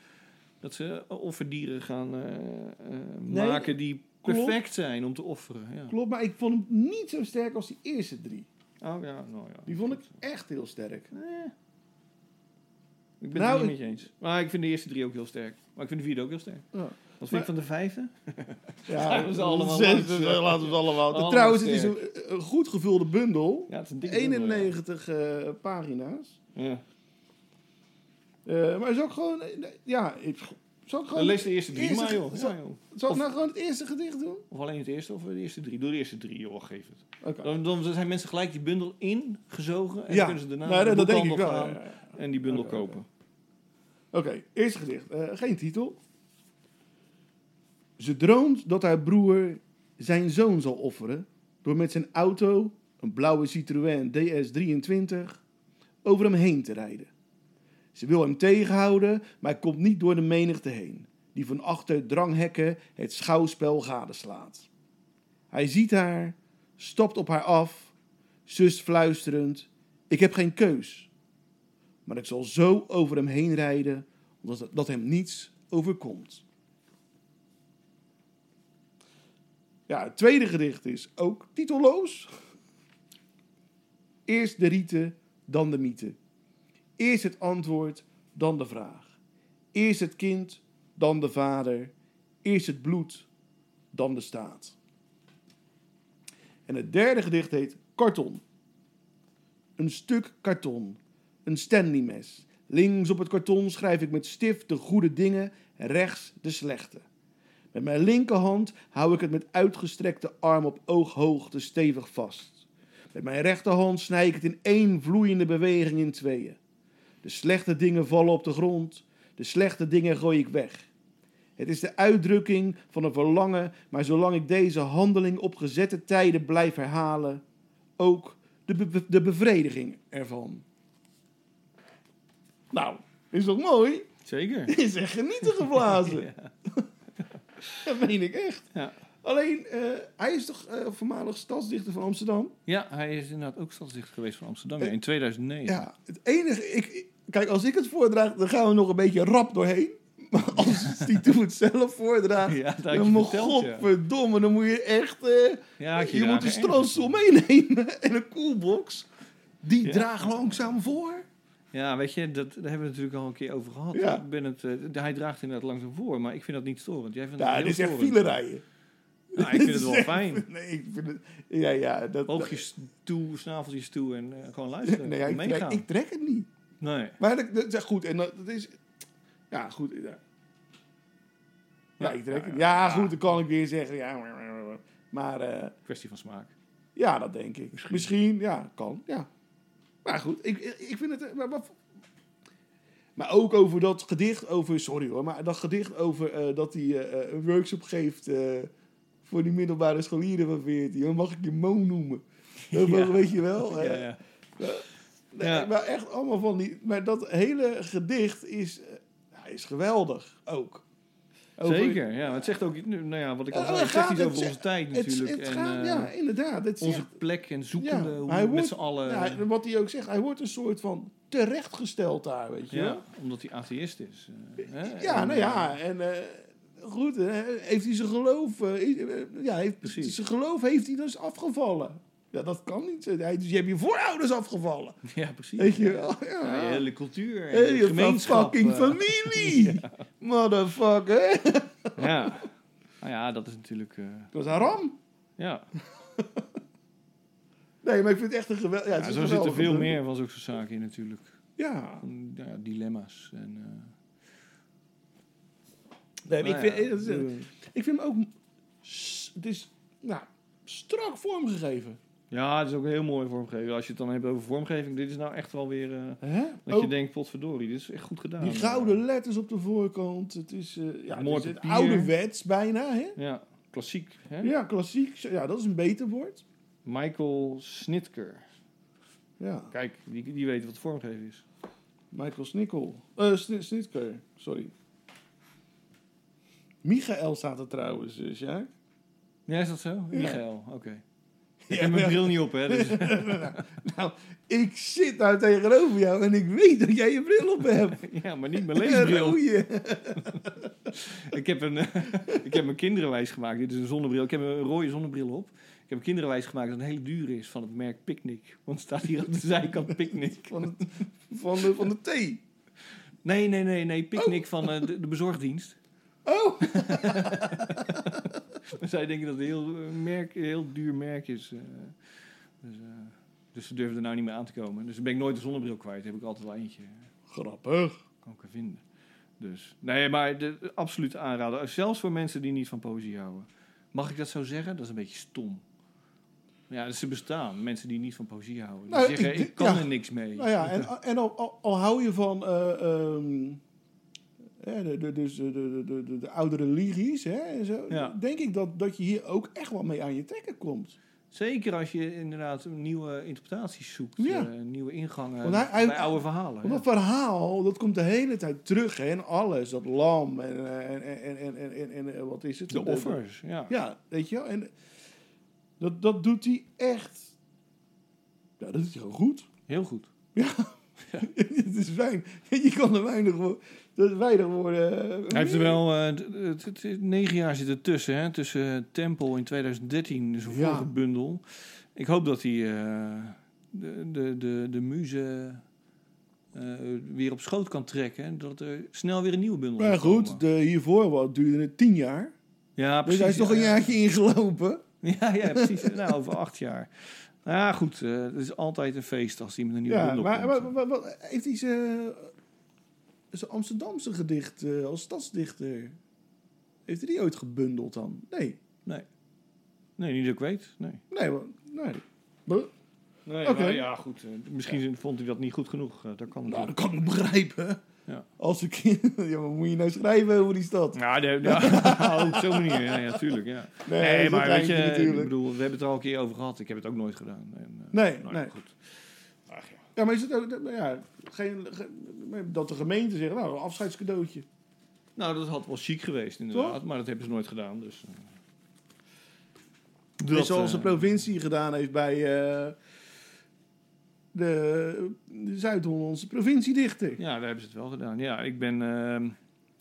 dat ze offerdieren gaan eh, eh, Nee, maken die klopt. perfect zijn om te offeren. Ja. Klopt, maar ik vond hem niet zo sterk als die eerste drie. Oh ja, nou ja. Die vond ik echt heel sterk. Eh, ik ben Nou, het er niet eens. Maar ik vind de eerste drie ook heel sterk. Maar ik vind de vierde ook heel sterk. Ja. Wat vind ik van de vijfde? (laughs) Ja, we ze allemaal zes, langs, eh, laten we ze allemaal. Allemaal Trouwens, het is een, een goed gevulde bundel. Ja, het is een dikke bundel, ja. 91 eh, pagina's. Ja. Eh, maar zou ik gewoon... Ja, ik, zal ik gewoon... lees de eerste drie maar, joh. zal- Ja, joh. Zal ik Of- nou gewoon het eerste gedicht doen? Of alleen het eerste of de eerste drie? Doe de eerste drie, joh, geef het. Dan, dan zijn mensen gelijk die bundel ingezogen. En Ja, dan kunnen ze daarna naar de dat denk ik wel. En die bundel kopen. Oké, eerste gedicht. Eh, geen titel. Ze droomt dat haar broer zijn zoon zal offeren door met zijn auto, een blauwe Citroën DS23, over hem heen te rijden. Ze wil hem tegenhouden, maar komt niet door de menigte heen, die van achter dranghekken het schouwspel gadeslaat. Hij ziet haar, stapt op haar af, zust fluisterend: Ik heb geen keus. Maar ik zal zo over hem heen rijden, omdat dat hem niets overkomt. Ja, het tweede gedicht is ook titelloos. Eerst de rieten, dan de mythe. Eerst het antwoord, dan de vraag. Eerst het kind, dan de vader. Eerst het bloed, dan de staat. En het derde gedicht heet Karton. Een stuk karton. Een Stanley-mes. Links op het karton schrijf ik met stift de goede dingen, rechts de slechte. Met mijn linkerhand hou ik het met uitgestrekte arm op ooghoogte stevig vast. Met mijn rechterhand snij ik het in één vloeiende beweging in tweeën. De slechte dingen vallen op de grond, de slechte dingen gooi ik weg. Het is de uitdrukking van een verlangen, maar zolang ik deze handeling op gezette tijden blijf herhalen, ook de, de bevrediging ervan. Nou, is toch mooi? Zeker. (laughs) Is echt genieten geblazen. (laughs) (laughs) Dat meen ik echt. Ja. Alleen, eh, hij is toch eh, voormalig stadsdichter van Amsterdam? Ja, hij is inderdaad ook stadsdichter geweest van Amsterdam ja, in 2009. Ja, het enige... Ik, kijk, als ik het voordraag, dan gaan we nog een beetje rap doorheen. Maar als die toen het zelf voordraagt, Ja, dan moet ja. godverdomme, dan moet je echt... eh, Ja, je je moet een strandstoel meenemen en een koelbox. Die draagt langzaam voor. Ja, weet je, dat, daar hebben we het natuurlijk al een keer over gehad. Ja. Ik ben het, eh, hij draagt inderdaad langzaam voor, maar ik vind dat niet storend. Jij vindt Ja, dit is echt file rijden. Nou, ik vind het wel (laughs) fijn. Nee, ik vind het... Ja, ja. Dat, Oogjes toe, snaveltjes toe en eh, gewoon luisteren. (laughs) Nee, ja, ik, meegaan. trek, ik trek het niet. Nee. Maar dat, dat is goed. En dat, dat is... Ja, goed. Ja, ja ik trek het. Ja, goed, dan kan ik weer zeggen. Ja, maar eh, Kwestie van smaak. ja, dat denk ik. Misschien. ja, kan. Ja. Maar goed, ik, ik vind het... eh, Maar, maar, maar ook over dat gedicht over... Sorry hoor, maar dat gedicht over eh, dat hij eh, een workshop geeft... voor die middelbare scholieren van 14. Dan mag ik je Mo noemen. (laughs) Dat Ja. Weet je wel? Ja, ja. Nee, Ja. maar echt allemaal van die... Maar dat hele gedicht is, ja, is geweldig ook. Over- Zeker, ja. Het zegt ook, nou ja, wat ik al Ja, zei, het zegt iets over onze tijd natuurlijk. het en gaat, eh, ja, inderdaad. Het onze plek en zoekende, Ja, hoe hij met z'n allen... ja, wat hij ook zegt, hij wordt een soort van terechtgesteld daar, weet je ja, omdat hij atheïst is. eh, hè? Ja, En, nou ja, en eh, goed, hè, heeft hij zijn geloof... ja, heeft, Precies. zijn geloof heeft hij dus afgevallen. Ja, dat kan niet. Dus je hebt je voorouders afgevallen. (laughs) Ja, precies. Weet je wel? Ja, je hele cultuur en je gemeenschap. fucking (laughs) familie! Motherfucker! Ja. (laughs) Nou ja, dat is natuurlijk... eh, Dat was een ram. ja, Nee, maar ik vind het echt een geweldig... Ja, ja zo zitten geweldige veel meer van zulke zaken in natuurlijk. Ja. Van, nou ja, dilemma's. En, eh, Nee, maar nou ik, vind, is- de- ik vind hem ook... Het is, nou, strak vormgegeven. Ja, het is ook heel mooi vormgegeven. Als je het dan hebt over vormgeving, dit is nou echt wel weer... eh, dat je denkt, potverdorie, dit is echt goed gedaan. die gouden letters op de voorkant. Het is, eh ja, Mooi het is het ouderwets bijna, hè? Ja, klassiek. Hè? Ja, klassiek. Ja, dat is een beter woord. Michael Snitker. Ja, Kijk, die, die weet wat vormgeven is. Michael Snikkel. Eh, Sni- Snitker, sorry. Michael staat er trouwens, uh, Sjaak. Ja, is dat zo? Michael, oké. Ik heb mijn bril niet op, hè. Dus, (laughs) Nou, ik zit daar tegenover jou en ik weet dat jij je bril op hebt. (laughs) ja, maar niet mijn leesbril. (laughs) Ik heb, een, ik heb mijn kinderen wijs gemaakt. Dit is een zonnebril. Ik heb een rode zonnebril op. Ik heb mijn kinderen wijs gemaakt dat het een hele duur is van het merk Picnic. Want het staat hier op de zijkant Picnic. Van, het, van, de, van de thee. Nee, nee, nee, nee. Picnic van eh, de, de bezorgdienst. Oh! (laughs) Zij denken dat het een heel, eh, merk, heel duur merk is. eh. dus, eh, dus ze durven er nou niet meer aan te komen. Dus dan ben ik nooit de zonnebril kwijt. heb ik altijd wel eentje. Grappig. Kan ik er vinden. Dus, nee, maar de, absolute aanrader. Zelfs voor mensen die niet van poëzie houden. Mag ik dat zo zeggen? Dat is een beetje stom. Ja, dus ze bestaan. Mensen die niet van poëzie houden. Die Nou, zeggen, ik- ik, kan ja. er niks mee. Nou ja, en, (laughs) en al, al, al hou je van eh, ehm, de, de, dus de, de, de, de, de oude religies, hè, en zo, Ja. denk ik dat, dat je hier ook echt wel mee aan je trekken komt. Zeker als je inderdaad nieuwe interpretaties zoekt. Ja. eh, nieuwe ingangen Want hij- hij- bij oude verhalen. Want ja. dat verhaal, dat komt de hele tijd terug, hè, en alles, dat lam en, eh, en, en, en, en, en, en, eh, wat is het? De offers, ja. Ja, weet je wel, en dat, dat doet hij echt, ja, dat doet hij gewoon goed. Heel goed. (laughs) het is wijn, je kan er weinig, wo- dat is weinig woorden. eh, Hij heeft er wel eh, negen jaar zitten tussen. Hè? Tussen Tempel in 2013, zijn Ja. vorige bundel. Ik hoop dat hij eh, de, de, de, de muze eh, weer op schoot kan trekken. En dat er snel weer een nieuwe bundel Maar gaat goed, de, hiervoor wat, duurde het tien jaar. Ja, Dus precies. hij is toch een ja, ja. jaartje ingelopen. (laughs) Ja, ja, precies. nou, over acht jaar. Nou ja, goed. eh, het is altijd een feest als hij met een nieuwe Ja, bundel maar, komt. maar, maar- maar heeft hij zijn zijn Amsterdamse gedicht eh, als stadsdichter... Heeft hij die ooit gebundeld dan? Nee. Nee. Nee, niet dat ik weet. Nee. Nee, nee. Buh. Nee, maar ja, goed. eh, misschien vond hij dat niet goed genoeg. eh, dat kan Nou, natuurlijk. dat kan ik begrijpen. Ja. Als ik... (laughs) ja, wat moet je nou schrijven over die stad? Ja, de, ja (laughs) oh, op zo'n manier. Ja, ja, tuurlijk. Ja. Nee, maar weet je, geintje ik natuurlijk. bedoel, we hebben het er al een keer over gehad. Ik heb het ook nooit gedaan. En, eh, Nee, nou nee. Goed. Ja. Maar is het ook... dat- Ja, geen, dat de gemeente zegt, nou, een afscheidscadeautje. Nou, dat had wel chic geweest inderdaad, Toch? maar dat hebben ze nooit gedaan. Dus. Dat, zoals de provincie gedaan heeft bij eh, de, de Zuid-Hollandse provinciedichter. Ja, daar hebben ze het wel gedaan. Ja, ik ben ehm,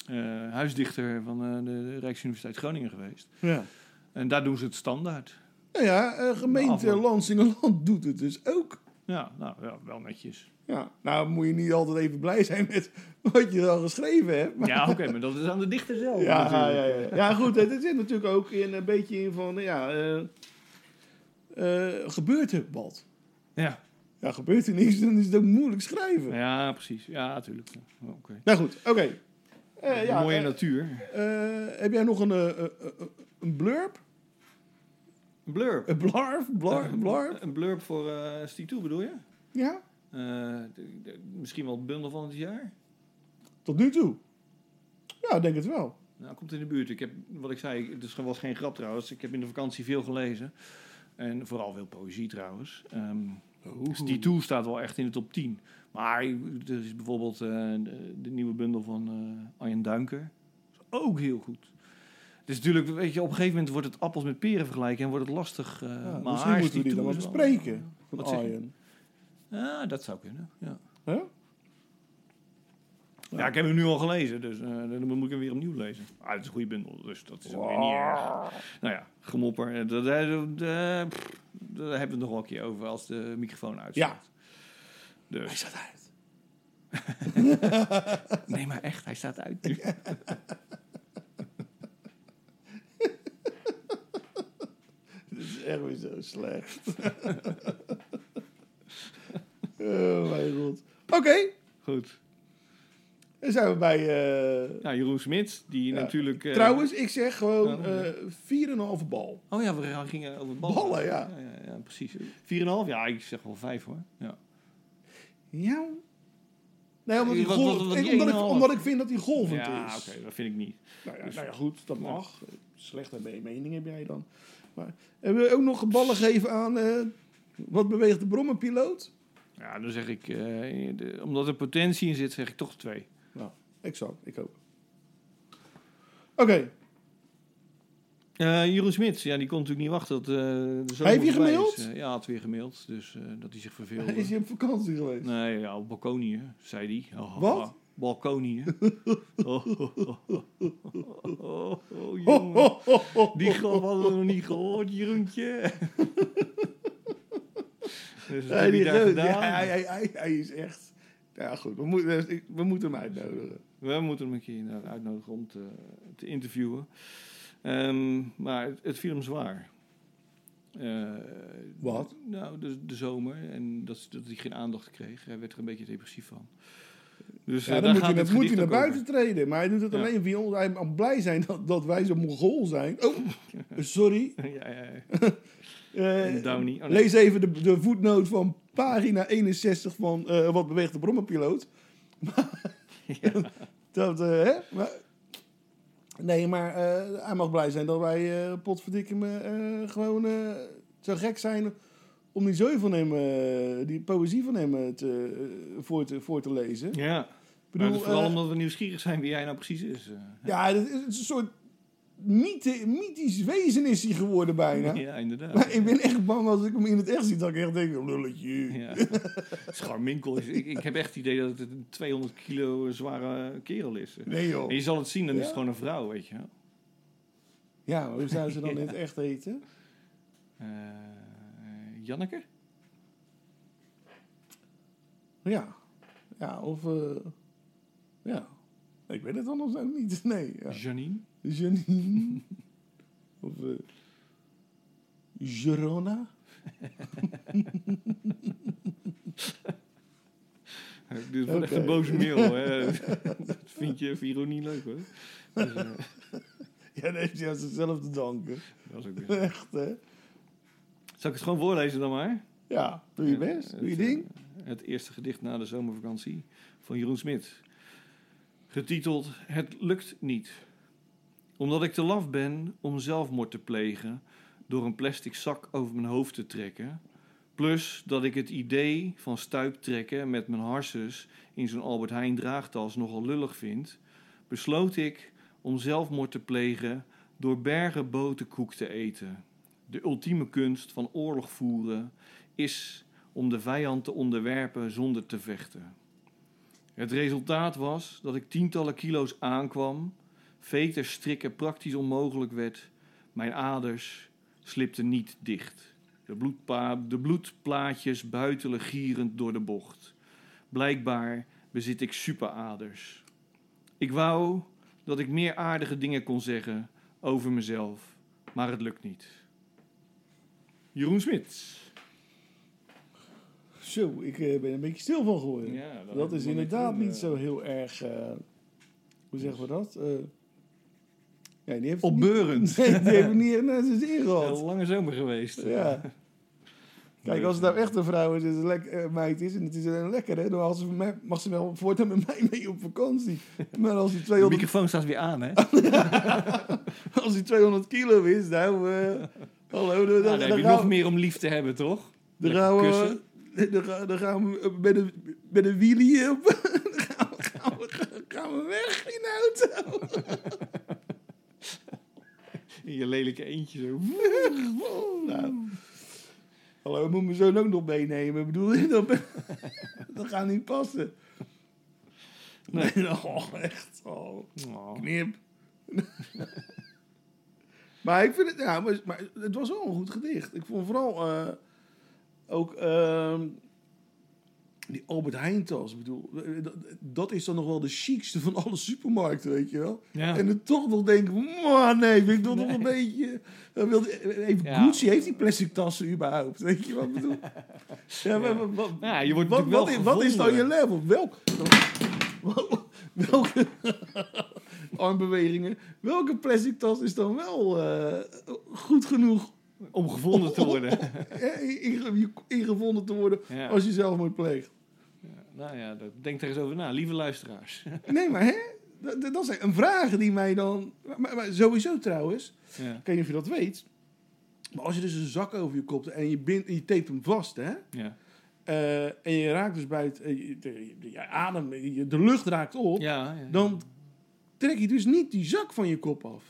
eh, huisdichter van eh, de Rijksuniversiteit Groningen geweest. Ja. En daar doen ze het standaard. Nou ja, gemeente Afloop. Lansingerland doet het dus ook. Ja, nou ja, wel netjes. Ja, nou moet je niet altijd even blij zijn met wat je al geschreven hebt. Maar- Ja, oké, maar dat is aan de dichter zelf. ja, ja, natuurlijk. ja, ja. goed, het zit natuurlijk ook in een beetje in van, ja, eh, eh, gebeurt er wat? Ja, Ja, gebeurt er niks, dan is het ook moeilijk schrijven. ja precies. Ja, natuurlijk. Oké. Nou goed, oké. Eh, ja, Mooie natuur. heb jij nog een, een blurb? Een blurb. Een blarf? Blar, blarf? Een blurb voor eh Stiet toe, bedoel je? Ja, Eh, misschien wel het bundel van het jaar? tot nu toe. Ja, ik denk het wel. Nou, komt in de buurt. Ik heb, wat ik zei, het is- was geen grap trouwens. Ik heb in de vakantie veel gelezen. En vooral veel poëzie trouwens. Ehm Die Toe staat wel echt in de top 10. Maar er is bijvoorbeeld eh, de, de nieuwe bundel van eh Arjen Duinker. Is ook heel goed. Is natuurlijk, weet je, op een gegeven moment wordt het appels met peren vergelijken en wordt het lastig. eh Ja, maar misschien moeten we die dan wel is wel- bespreken. Van Wat? Arjen. Ja, dat zou kunnen. Ja. Huh? Ja, ik heb hem nu al gelezen, dus eh, dan moet ik hem weer opnieuw lezen. Ah, het is een goede bundel, dus dat is ook weer niet erg. Nou ja, gemopper, eh, dat, eh, eh, daar hebben we het nog wel een keer over als de microfoon uitstaat. Hij Dus, staat uit. (laughs) nee, maar echt, hij staat uit nu. (laughs) Dit is echt weer zo slecht. (laughs) oh mijn god. Oké, Goed. dan zijn we bij... eh, Ja, Jeroen Smit, die Ja. natuurlijk... eh, Trouwens, ik zeg gewoon Ja, eh 4,5 bal. Oh ja, we gingen over ballen. Ballen, ja. Ja, ja, ja, precies. 4,5? Ja, ik zeg wel 5 hoor. Ja. Ja. Nee, omdat, golf- omdat, ik, 1,5. omdat ik vind dat hij golvend Ja, is. oké, dat vind ik niet. Nou, ja, nou ja, goed, dat mag. Slechte me- mening heb jij dan. Maar hebben we ook nog ballen geven aan... eh, wat beweegt de brommenpiloot? Ja, dan zeg ik, eh, de- omdat er potentie in zit, zeg ik toch 2. Nou, exact. Ik ook. Oké. Eh, Jeroen Smits, ja, die kon natuurlijk niet wachten. Dat, eh, de zomer Heeft hij voorbij gemaild? is. Ja, had weer gemaild. Dus eh, dat hij zich verveelde. Is hij op vakantie geweest? Nee, ja, op Balkonië, zei hij. Oh, Wat? Balkonië. (laughs) oh, oh, oh, oh, oh, oh, Ho, jongen. ho, ho, ho. Die grap hadden we nog niet gehoord, Jeroentje. (laughs) dus Ja, die hij, hij, hij, hij is echt... Ja, goed. We, moeten we moeten hem uitnodigen. We moeten hem een keer uitnodigen om te, te interviewen. Ehm, maar het, het viel hem zwaar. Eh, Wat? Nou, de, de zomer. En dat, dat hij geen aandacht kreeg. Hij werd er een beetje depressief van. Dus Ja, eh, dan moet hij, moet naar buiten treden. Maar hij doet het Ja. alleen via ons. Hij mag blij zijn dat, dat wij zo mongool zijn. Oh, (laughs) sorry. (laughs) ja, ja, (laughs) Downey. Oh, nee. Lees even de, de voetnoot van pagina 61 van eh, Wat beweegt de brommerpiloot. dat, hè? Maar, nee, maar hij mag blij zijn dat wij potverdikke me eh, gewoon zo gek zijn om die zooi van hem, eh, die poëzie van hem eh, te, eh, voor, te, voor te lezen. Ja. Maar is vooral omdat we nieuwsgierig zijn wie hij nou precies is. Ja, het is een soort mythe, mythisch wezen is hij geworden bijna. (laughs) ja, inderdaad. Maar ik ben echt bang als ik hem in het echt zie, dat ik echt denk, oh, lulletje. Ja. (laughs) Scharminkel is. Ik, ik heb echt het idee dat het een 200 kilo zware kerel is. Nee joh. En je zal het zien, dan is het gewoon een vrouw, weet je wel. Ja, hoe zou ze dan (laughs) in het echt heten? Eh, Janneke? Ja. Ja, of... eh, ja. Ik weet het anders ook niet. (laughs) Nee. Ja. Janine? Janine. (laughs) of... eh Gerona. (laughs) Dit wordt echt Oké. een boze mail. Hè. dat vind je Viro niet leuk hoor. Dus, eh, Ja, dat heeft aan zichzelf te danken. dat is ook. Echt, hè? Zal ik het gewoon voorlezen dan maar? Ja, doe je best. Doe je Het, ding. eh, Het eerste gedicht na de zomervakantie van Jeroen Smit. Getiteld Het lukt niet. Omdat ik te laf ben om zelfmoord te plegen door een plastic zak over mijn hoofd te trekken. Plus dat ik het idee van stuiptrekken met mijn harses in zo'n Albert Heijn draagtas nogal lullig vind, besloot ik om zelfmoord te plegen door bergen boterkoek te eten. De ultieme kunst van oorlog voeren is om de vijand te onderwerpen zonder te vechten. Het resultaat was dat ik tientallen kilo's aankwam, veters strikken praktisch onmogelijk werd, mijn aders slipten niet dicht. De, bloedpa- de bloedplaatjes buitelen gierend door de bocht. Blijkbaar bezit ik superaders. Ik wou dat ik meer aardige dingen kon zeggen over mezelf, maar het lukt niet. Jeroen Smit. Zo, ik eh, ben er een beetje stil van geworden. Ja, dat is inderdaad niet niet zo heel erg... eh, hoe zeggen we dat? Eh, ja, die heeft Opbeurend. Niet, nee, die heeft niet naar zijn zin Een gehad. lange zomer geweest. Ja. (laughs) Kijk, als het nou echt een vrouw is en een lek, eh, meid is en het is een lekker, hè, dan mag ze, me- mag ze wel voortaan met mij mee op vakantie. Maar als die De 200, microfoon staat weer aan, hè? (laughs) als die 200 kilo is, nou, eh, hallo, dan, Ja, dan, dan heb je nog meer om lief te hebben, toch? dan gaan we, dan gaan, we met een, met een wheelie op. (laughs) Dan gaan we, gaan, we, gaan we weg in de auto. (laughs) In je lelijke eentje zo. (laughs) Nou, hallo, moet mijn zoon ook nog meenemen? Bedoel je, dat, dat gaat niet passen. Nee, oh, echt. Oh. knip. Maar ik vind het, ja, maar, maar het was wel een goed gedicht. Ik vond vooral eh, ook ehm, die Albert Heijn tas. Ik bedoel, eh, dat, dat is dan nog wel de chicste van alle supermarkten, weet je wel. Ja. En dan toch nog denken, man, nee, vind ik dat nog een beetje... Dan wil, even Ja. Gucci heeft die plastic tassen überhaupt, weet je wat ik bedoel? (laughs) Ja, maar, wat, wat, Ja, je wordt wat, wat, wel is, wat is dan je level? Welk, welke armbewegingen, welke plastic tas is dan wel eh, goed genoeg Om gevonden te worden. inge- ingevonden te worden Ja. als je zelfmoord pleegt? Nou ja, dat- denk er eens over na. Lieve luisteraars. (laughs) Nee, maar hè? Dat, dat- zijn een vragen die mij dan... Maar, maar sowieso trouwens, Ja. ik weet niet of je dat weet... Maar als je dus een zak over je kop en je, bindt, en je tapet hem vast, hè? Ja. eh, en je raakt dus bij het... je, de, je adem, je- de lucht raakt op... Ja, ja. dan trek je dus niet die zak van je kop af.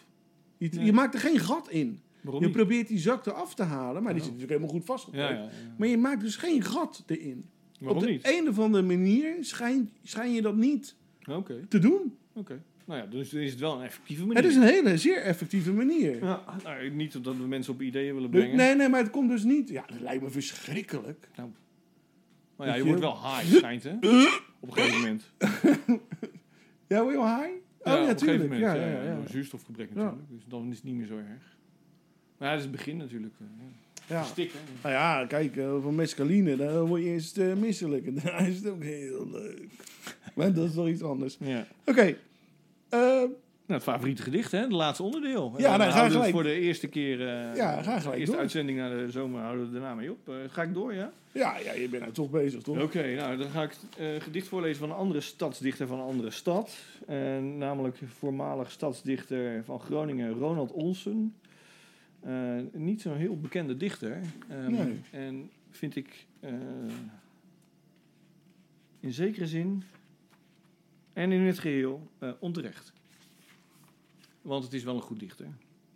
Je, Nee. je maakt er geen gat in. Waarom je niet? probeert die zak eraf te halen, maar die zit natuurlijk helemaal goed vastgepakt. Ja, ja, ja. Maar je maakt dus geen gat erin. Waarom Op de niet? een of andere manier schijn, schijn je dat niet te doen. oké. Nou ja, dus is het wel een effectieve manier. Het is een hele zeer effectieve manier. Ja, nou, niet omdat we mensen op ideeën willen brengen. nee, nee, maar het komt dus niet. Ja, dat lijkt me verschrikkelijk. Maar Nou ja, je wordt wel high, schijnt hè? Op een gegeven moment. (laughs) Ja, word je al high? Oh Ja, ja, op een gegeven tuurlijk. moment. Ja, Ja, ja, ja. Zuurstofgebrek Ja. natuurlijk. Dus dan is het niet meer zo erg. Maar ja, dat is het begin natuurlijk. eh, Ja. Ja. Stik, hè? Nou ja, kijk, eh, van mescaline, dan word je eerst eh, misselijk. (laughs) En daarna is het ook heel leuk. maar dat is nog iets anders. Ja. Oké. eh, Nou, het favoriete gedicht, hè? Het laatste onderdeel. Ja, nou, ga gelijk. voor de eerste keer... eh, Ja, ga de gelijk eerste door. uitzending naar de zomer houden we daarna mee op. Eh, ga ik door, ja? ja, ja, je bent nou toch bezig, toch? Oké, nou dan ga ik eh gedicht voorlezen van een andere stadsdichter van een andere stad. Namelijk voormalig stadsdichter van Groningen, Ronald Olsen. Niet zo'n heel bekende dichter. Ehm, Nee. En vind ik in zekere zin en in het geheel eh, onterecht. Want het is wel een goed dichter.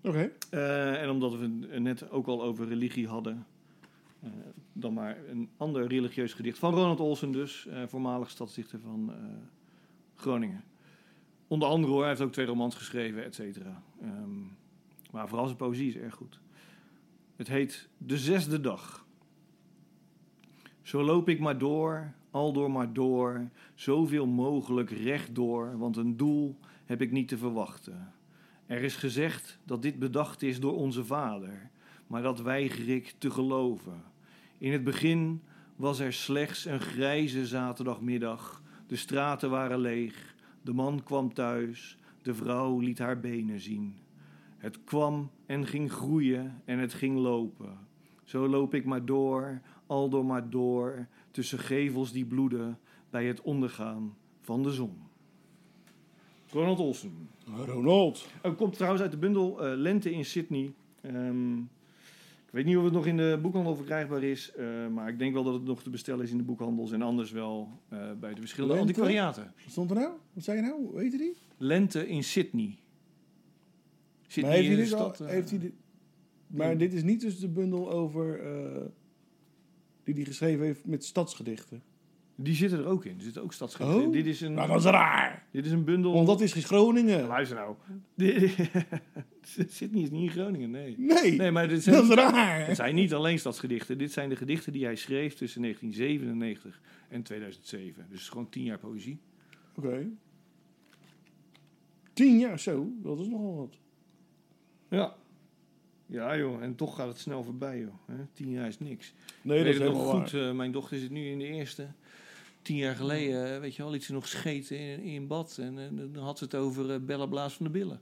Oké. Eh, en omdat we het net ook al over religie hadden, eh, dan maar een ander religieus gedicht van Ronald Olsen dus, eh, voormalig stadsdichter van Groningen. Onder andere hoor, hij heeft ook twee romans geschreven, et cetera. Ehm, maar vooral zijn poëzie is erg goed. Het heet De Zesde Dag. Zo loop ik maar door, al door maar door, zoveel mogelijk rechtdoor, want een doel heb ik niet te verwachten. Er is gezegd dat dit bedacht is door onze vader, maar dat weiger ik te geloven. In het begin was er slechts een grijze zaterdagmiddag. De straten waren leeg, de man kwam thuis, de vrouw liet haar benen zien. Het kwam en ging groeien en het ging lopen. Zo loop ik maar door, al door maar door, tussen gevels die bloeden bij het ondergaan van de zon. Ronald Olsen. Ronald. Het komt trouwens uit de bundel eh, Lente in Sydney. Ehm, ik weet niet of het nog in de boekhandel verkrijgbaar is, eh, maar ik denk wel dat het nog te bestellen is in de boekhandels en anders wel eh, bij de verschillende Lente? antiquariaten. Wat stond er nou? Wat zei je nou? Hoe heette die? Lente in Sydney. Sydney maar heeft hij al- heeft hij dit, maar dit is niet dus de bundel over... die hij geschreven heeft met stadsgedichten. Die zitten er ook in. Er zitten ook stadsgedichten in. Oh. Dit is een, Nou, dat is raar. dit is een bundel. Want dat is geen Groningen. Luister nou. Dit- Sydney is (laughs) niet in Groningen, nee. Nee, Nee, maar dit dat zijn, is raar. het zijn niet alleen stadsgedichten. Dit zijn de gedichten die hij schreef tussen 1997 en 2007. Dus gewoon tien jaar poëzie. Oké. Tien jaar zo, dat is nogal wat. Ja. Ja, joh. En toch gaat het snel voorbij, joh. Hè? Tien jaar is niks. Nee, dat weet is het helemaal nog goed. eh, mijn dochter zit nu in de eerste. Tien jaar geleden, eh, weet je wel, liet ze nog scheten in, in bad. En dan had ze het over eh, Bella Blaas van de Billen.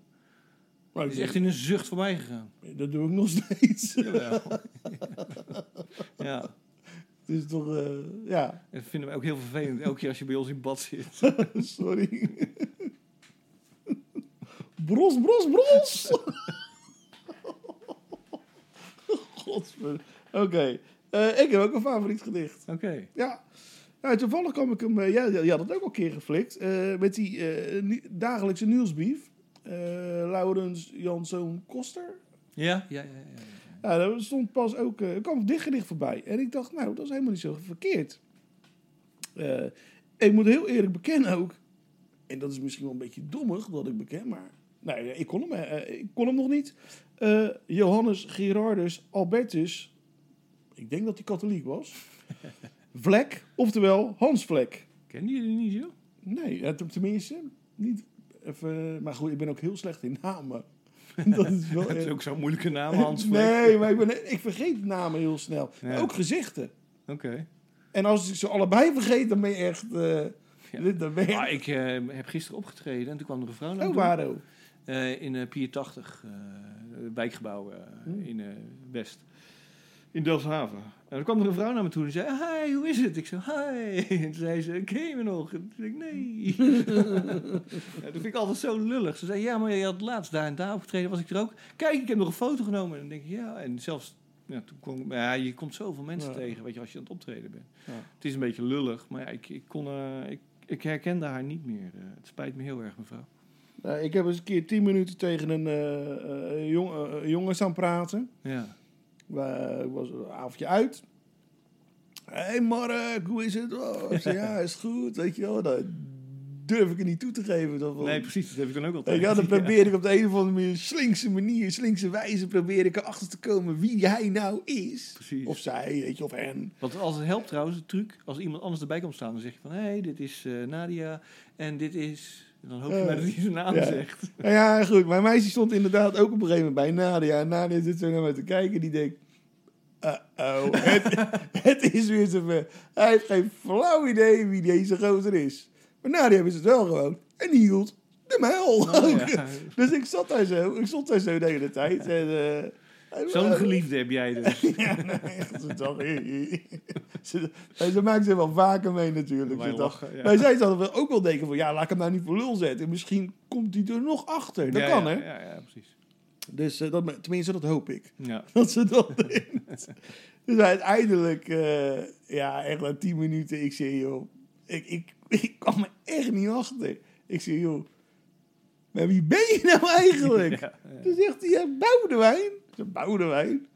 Maar Het is echt in een zucht voorbij gegaan. Dat doe ik nog steeds. Jawel. (laughs) ja. (laughs) Het is toch, eh, ja, dat vinden we ook heel vervelend. Elke keer als je bij ons in bad zit. (laughs) sorry. Bros, bros, bros. Godver. Oké, ik heb ook een favoriet gedicht. Oké. Ja. Nou, toevallig kwam ik hem... eh, ja, je had het ook al een keer geflikt. eh, met die eh, dagelijkse nieuwsbrief. Eh, Laurens Janszoon Koster. Ja? Ja, ja, ja. Ja, daar stond pas ook... er kwam een dichtgedicht voorbij. En ik dacht, nou, dat is helemaal niet zo verkeerd. Ik moet heel eerlijk bekennen ook... En dat is misschien wel een beetje dommig dat ik beken, maar... Nee, ik kon hem, ik kon hem nog niet. Johannes Gerardus Albertus... Ik denk dat hij katholiek was. (laughs) Vlek, oftewel Hans Vlek. Kennen jullie niet, joh? Nee, tenminste, niet even... Maar goed, ik ben ook heel slecht in namen. (laughs) dat is wel (laughs) Het is ook zo'n moeilijke naam, Hans Vlek. Nee, maar ik, ben, ik vergeet namen heel snel. Ja. Ook gezichten. Oké. En als ik ze allebei vergeet, dan ben je echt... eh, Ja. Dan ben je Ah, ik eh, heb gisteren opgetreden en toen kwam er een vrouw naar Oh, toe. Waro. Eh, in uh, Pier 80, eh, wijkgebouw Hmm. in West. In Delfshaven. En dan kwam er een vrouw naar me toe en zei: Hi, hoe is het? Ik zei: Hi. (laughs) En toen zei ze: Ken je me nog? En toen zei ik: Nee. (laughs) ja, dat vind ik altijd zo lullig. Ze zei: Ja, maar je had laatst daar en daar opgetreden, was ik er ook. Kijk, ik heb nog een foto genomen. En dan denk ik: Ja, en zelfs. Ja, toen kon, ja, je komt zoveel mensen Ja. tegen, weet je, als je aan het optreden bent. Ja. Het is een beetje lullig, maar ja, ik, ik, kon, eh, ik, ik herkende haar niet meer. Eh, het spijt me heel erg, mevrouw. Nou, ik heb eens een keer tien minuten tegen een eh, eh, jong, jongen staan praten. Ja. Uh, ik was een avondje uit. Hé hey Mark, hoe is het? Oh, zei, (laughs) ja, is goed, weet je wel. Dan durf ik er niet toe te geven. Dat Nee, precies. Dat heb ik dan ook altijd. (laughs) ja, dan probeer ik op de een of andere manier, slinkse manier, slinkse wijze, probeer ik erachter te komen wie hij nou is. Precies. Of zij, weet je, of hen. Wat als het helpt trouwens, de truc, als iemand anders erbij komt staan, dan zeg je van, hé, hey, dit is eh, Nadia en dit is... En dan hoop je maar dat hij zijn naam ja. zegt. Nou ja, goed. Mijn meisje stond inderdaad ook op een gegeven moment bij Nadia. En Nadia zit zo naar mij te kijken. Die denkt... Uh-oh, het, (laughs) het is weer zover. Hij heeft geen flauw idee wie deze gozer is. Maar Nadia wist het wel gewoon. En die hield de mijl Oh, ja. (laughs) Dus ik zat daar zo. Ik stond daar zo de hele tijd. En, eh, Zo'n geliefde heb jij dus. (laughs) Ja, nee, echt, ze ze, maakt ze wel vaker mee natuurlijk. Wij lachen, ja. Maar zij zou wel ook wel denken van, ja, laat ik hem nou niet voor lul zetten. Misschien komt hij er nog achter. Dat Ja, kan, hè? Ja, ja, precies. Dus eh, dat, tenminste, dat hoop ik. Ja. (laughs) Dat ze dat (laughs) denkt. Dus uiteindelijk, eh, ja, echt na tien minuten, ik zeg, joh, ik, ik, ik kwam er echt niet achter. Ik zeg, joh, maar wie ben je nou eigenlijk? Ja, Toen zegt hij, ja, Boudewijn. Zeg, Boudewijn?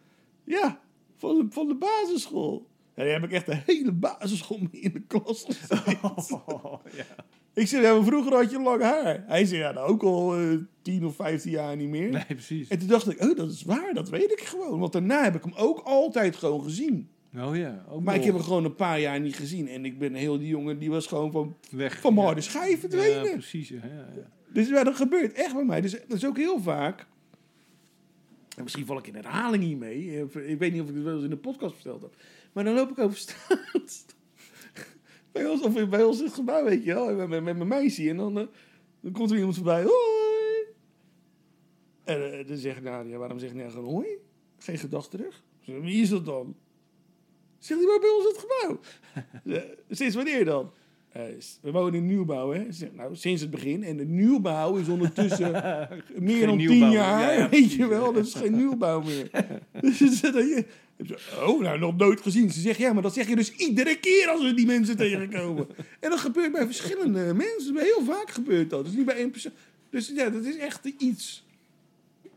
Ja, van de, van de basisschool. Ja, die heb ik echt de hele basisschool mee in de klas gezeten. (laughs) Oh, ja. Ik zeg, ja, vroeger had je lang haar. Hij zei, ja, nou ook al eh 10 of 15 jaar niet meer. Nee, precies. En toen dacht ik, oh, dat is waar, dat weet ik gewoon. Want daarna heb ik hem ook altijd gewoon gezien. Oh ja. Ook Maar ik heb hem gewoon een paar jaar niet gezien. En ik ben heel die jongen, die was gewoon van, weg. van ja. harde schijf verdwenen. Ja, precies. Ja, ja, ja. Dus ja, dat gebeurt echt bij mij. Dus dat is ook heel vaak. En misschien val ik in herhaling hiermee. Ik weet niet of ik het wel eens in de podcast verteld heb. Maar dan loop ik over straat. (laughs) bij ons, of bij ons in het gebouw, weet je wel. Met, met, mijn meisje. En dan, eh, dan komt er iemand voorbij. Hoi! En eh, dan zeg ik, nou, ja, waarom zeg nou gewoon hoi? Geen gedachte terug. Wie is dat dan? Zegt hij maar bij ons in het gebouw. (laughs) Eh, Sinds wanneer dan? Eh, we wonen in nieuwbouw, hè? Nou, sinds het begin. En de nieuwbouw is ondertussen (laughs) meer dan tien jaar. Ja, ja, weet je wel, ja. dat is geen nieuwbouw meer. (laughs) dus dat je, oh, nou, nog nooit gezien. Ze zegt, ja, maar dat zeg je dus iedere keer als we die mensen tegenkomen. (laughs) en dat gebeurt bij verschillende mensen. Heel vaak gebeurt dat. Dus niet bij één persoon. Dus ja, dat is echt iets...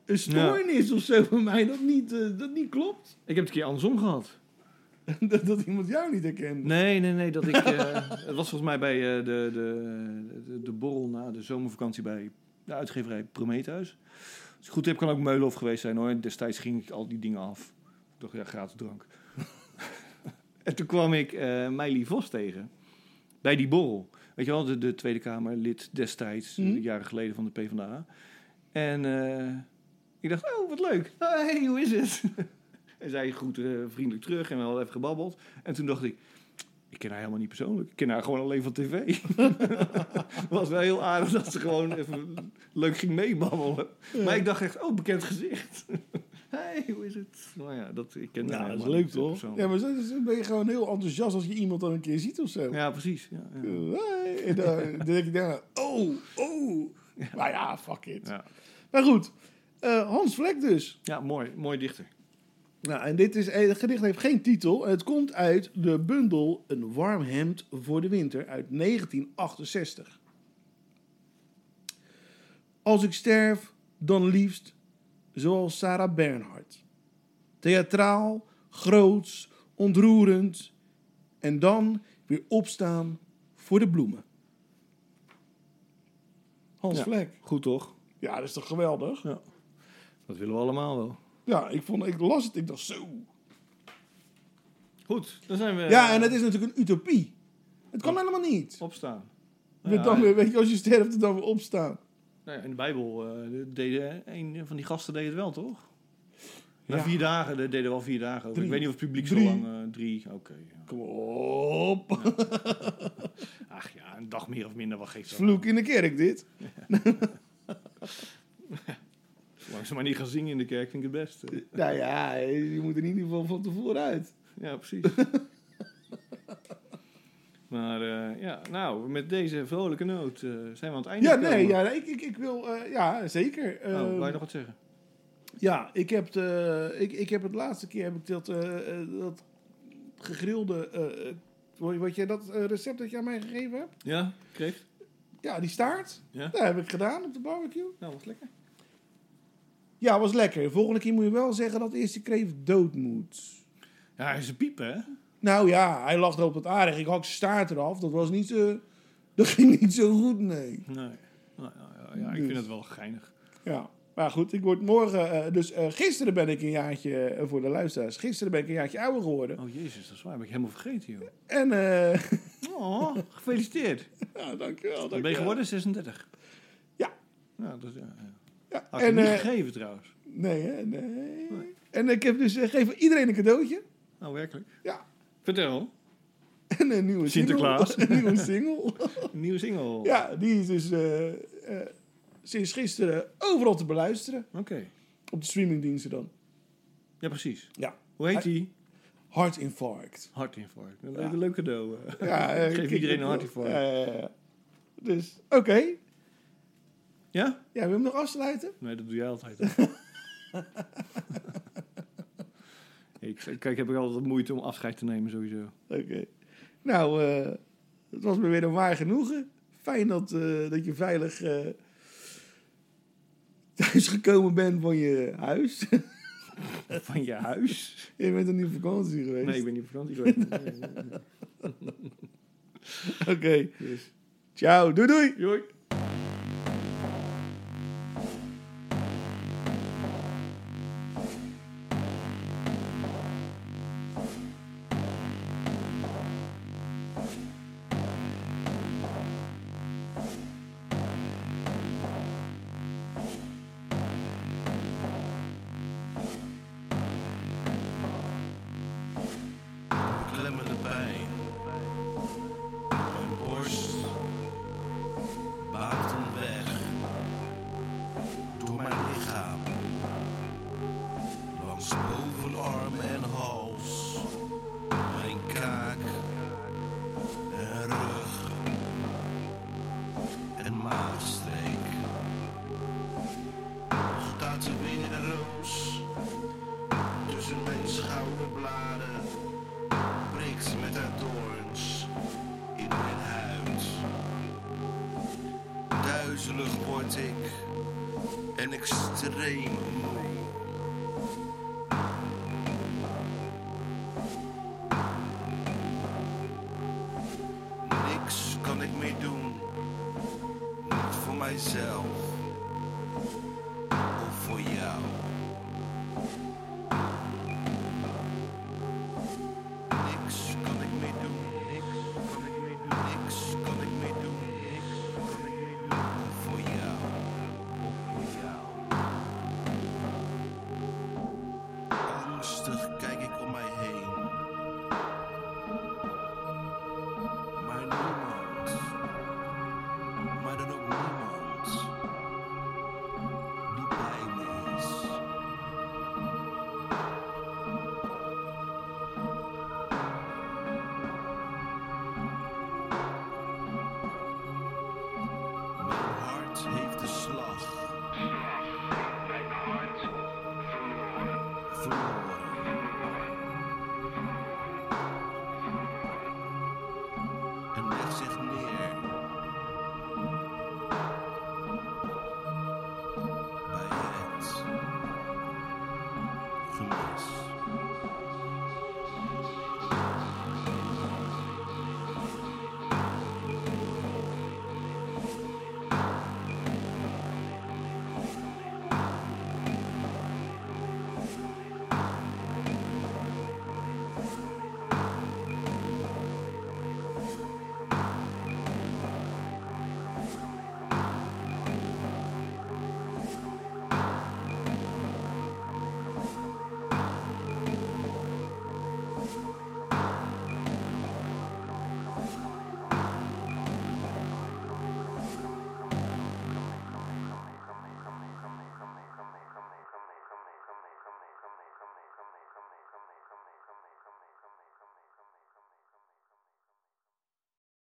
Een stoornis of zo bij mij dat niet, eh, dat niet klopt. Ik heb het een keer andersom gehad. (laughs) dat, dat iemand jou niet herkent. Nee, nee, nee. Dat ik, (laughs) eh, het was volgens mij bij eh, de, de, de, de borrel na de zomervakantie bij de uitgeverij Prometheus. Als ik goed heb, kan ook Meulenhof geweest zijn hoor. Destijds ging ik al die dingen af. Ik dacht, ja, gratis drank. (laughs) en toen kwam ik eh Meili Vos tegen. Bij die borrel. Weet je wel, de, de Tweede Kamerlid destijds, Mhm. jaren geleden van de PvdA. En ik dacht, oh, wat leuk. Hey, hoe is het? En zij groette vriendelijk terug en we hadden even gebabbeld. En toen dacht ik, ik ken haar helemaal niet persoonlijk. Ik ken haar gewoon alleen van tv. Het (laughs) was wel heel aardig dat ze gewoon even leuk ging meebabbelen. Maar ik dacht echt, oh, bekend gezicht. (laughs) hey, hoe is het? Nou ja, dat, ik ken haar dat is leuk niet toch? Ja, maar zo ben je gewoon heel enthousiast als je iemand dan een keer ziet of zo. Ja, precies. Ja. Hey, En dan, dan denk ik daarna, oh, oh. Maar ja, fuck it. Ja. Maar goed, eh, Hans Vlek dus. ja, mooi. Mooi dichter. Nou, en dit is, eh, het gedicht heeft geen titel. Het komt uit de bundel Een warm hemd voor de winter uit 1968. Als ik sterf, dan liefst zoals Sarah Bernhardt. Theatraal, groots, ontroerend. En dan weer opstaan voor de bloemen. Hans Ja. Vlek. Goed toch? Ja, dat is toch geweldig? Dat willen we allemaal wel. Ja, ik, vond, ik las het, ik dacht zo. Goed, dan zijn we... Ja, en het is natuurlijk een utopie. Het kan helemaal niet. Opstaan. Met Ja, dan weer, weet je, als je sterft, dan weer opstaan. Nou ja, in de Bijbel eh, deden een van die gasten deed het wel, toch? Na Ja. vier dagen, dat deden wel vier dagen over. Ik weet niet of het publiek Drie. zo lang... eh, drie, oké. ja. Kom op. (laughs) Ach ja, een dag meer of minder, wat geeft dat? Vloek in de kerk, dit. (laughs) Zolang ze maar niet gaan zingen in de kerk, vind ik het best. eh. (laughs) Nou ja, je moet er in ieder geval van tevoren uit. Ja, precies. (laughs) maar eh, ja, nou, met deze vrolijke noot eh, zijn we aan het einde Ja, nee, ja, ik, ik, ik wil... ja, zeker. Oh, Eh, wou je nog wat zeggen? Ja, ik heb, de, ik, ik heb het laatste keer heb ik dat, dat gegrilde... wat jij dat recept dat jij aan mij gegeven hebt? Ja, kreeft? Ja, die staart. Ja? Dat heb ik gedaan op de barbecue. Nou, wat lekker. Ja, was lekker. Volgende keer moet je wel zeggen dat de kreeft dood moet. Ja, hij is een piep, hè? Nou ja, hij lag erop het aardig. Ik hak zijn staart eraf. Dat was niet zo... (laughs) Dat ging niet zo goed, nee. Nee. Nou, ja, ja, ik vind het wel geinig. Ja, maar goed, ik word morgen... eh, dus eh, gisteren ben ik een jaartje, eh, voor de luisteraars... Gisteren ben ik een jaartje ouder geworden. Oh jezus, dat is waar. heb ik helemaal vergeten, joh. En, eh (laughs) Oh, gefeliciteerd. ja, dankjewel, Wat ben je dankjewel. geworden? 36. Ja. Ja, dat is... Ja, ja. Ja, Had en, niet eh, gegeven trouwens. nee, hè, nee. En ik heb dus eh, gegeven iedereen een cadeautje. Nou, werkelijk. Ja. Vertel. En een nieuwe Sinterklaas. single. Een nieuwe single. (laughs) Een nieuwe single. ja, die is dus eh, sinds gisteren overal te beluisteren. Oké. Op de streamingdiensten dan. Ja, precies. Ja. Hoe heet Hij- die? Hartinfarct. Hartinfarct. Dat Ja. een leuk cadeau. Ja, (laughs) Geef iedereen een hartinfarct. Ja, ja, ja. Dus, oké. Ja? Ja, wil je hem nog afsluiten? Nee, dat doe jij altijd. (laughs) (laughs) ik, kijk, ik heb ook altijd moeite om afscheid te nemen sowieso. Oké. Nou, eh, het was me weer een waar genoegen. Fijn dat, eh, dat je veilig eh thuis gekomen bent van je huis. (laughs) Van je huis? je bent er niet op vakantie geweest. Nee, ik ben niet op vakantie geweest. Oké. Yes. Ciao. Doei doei. Doei. En extreem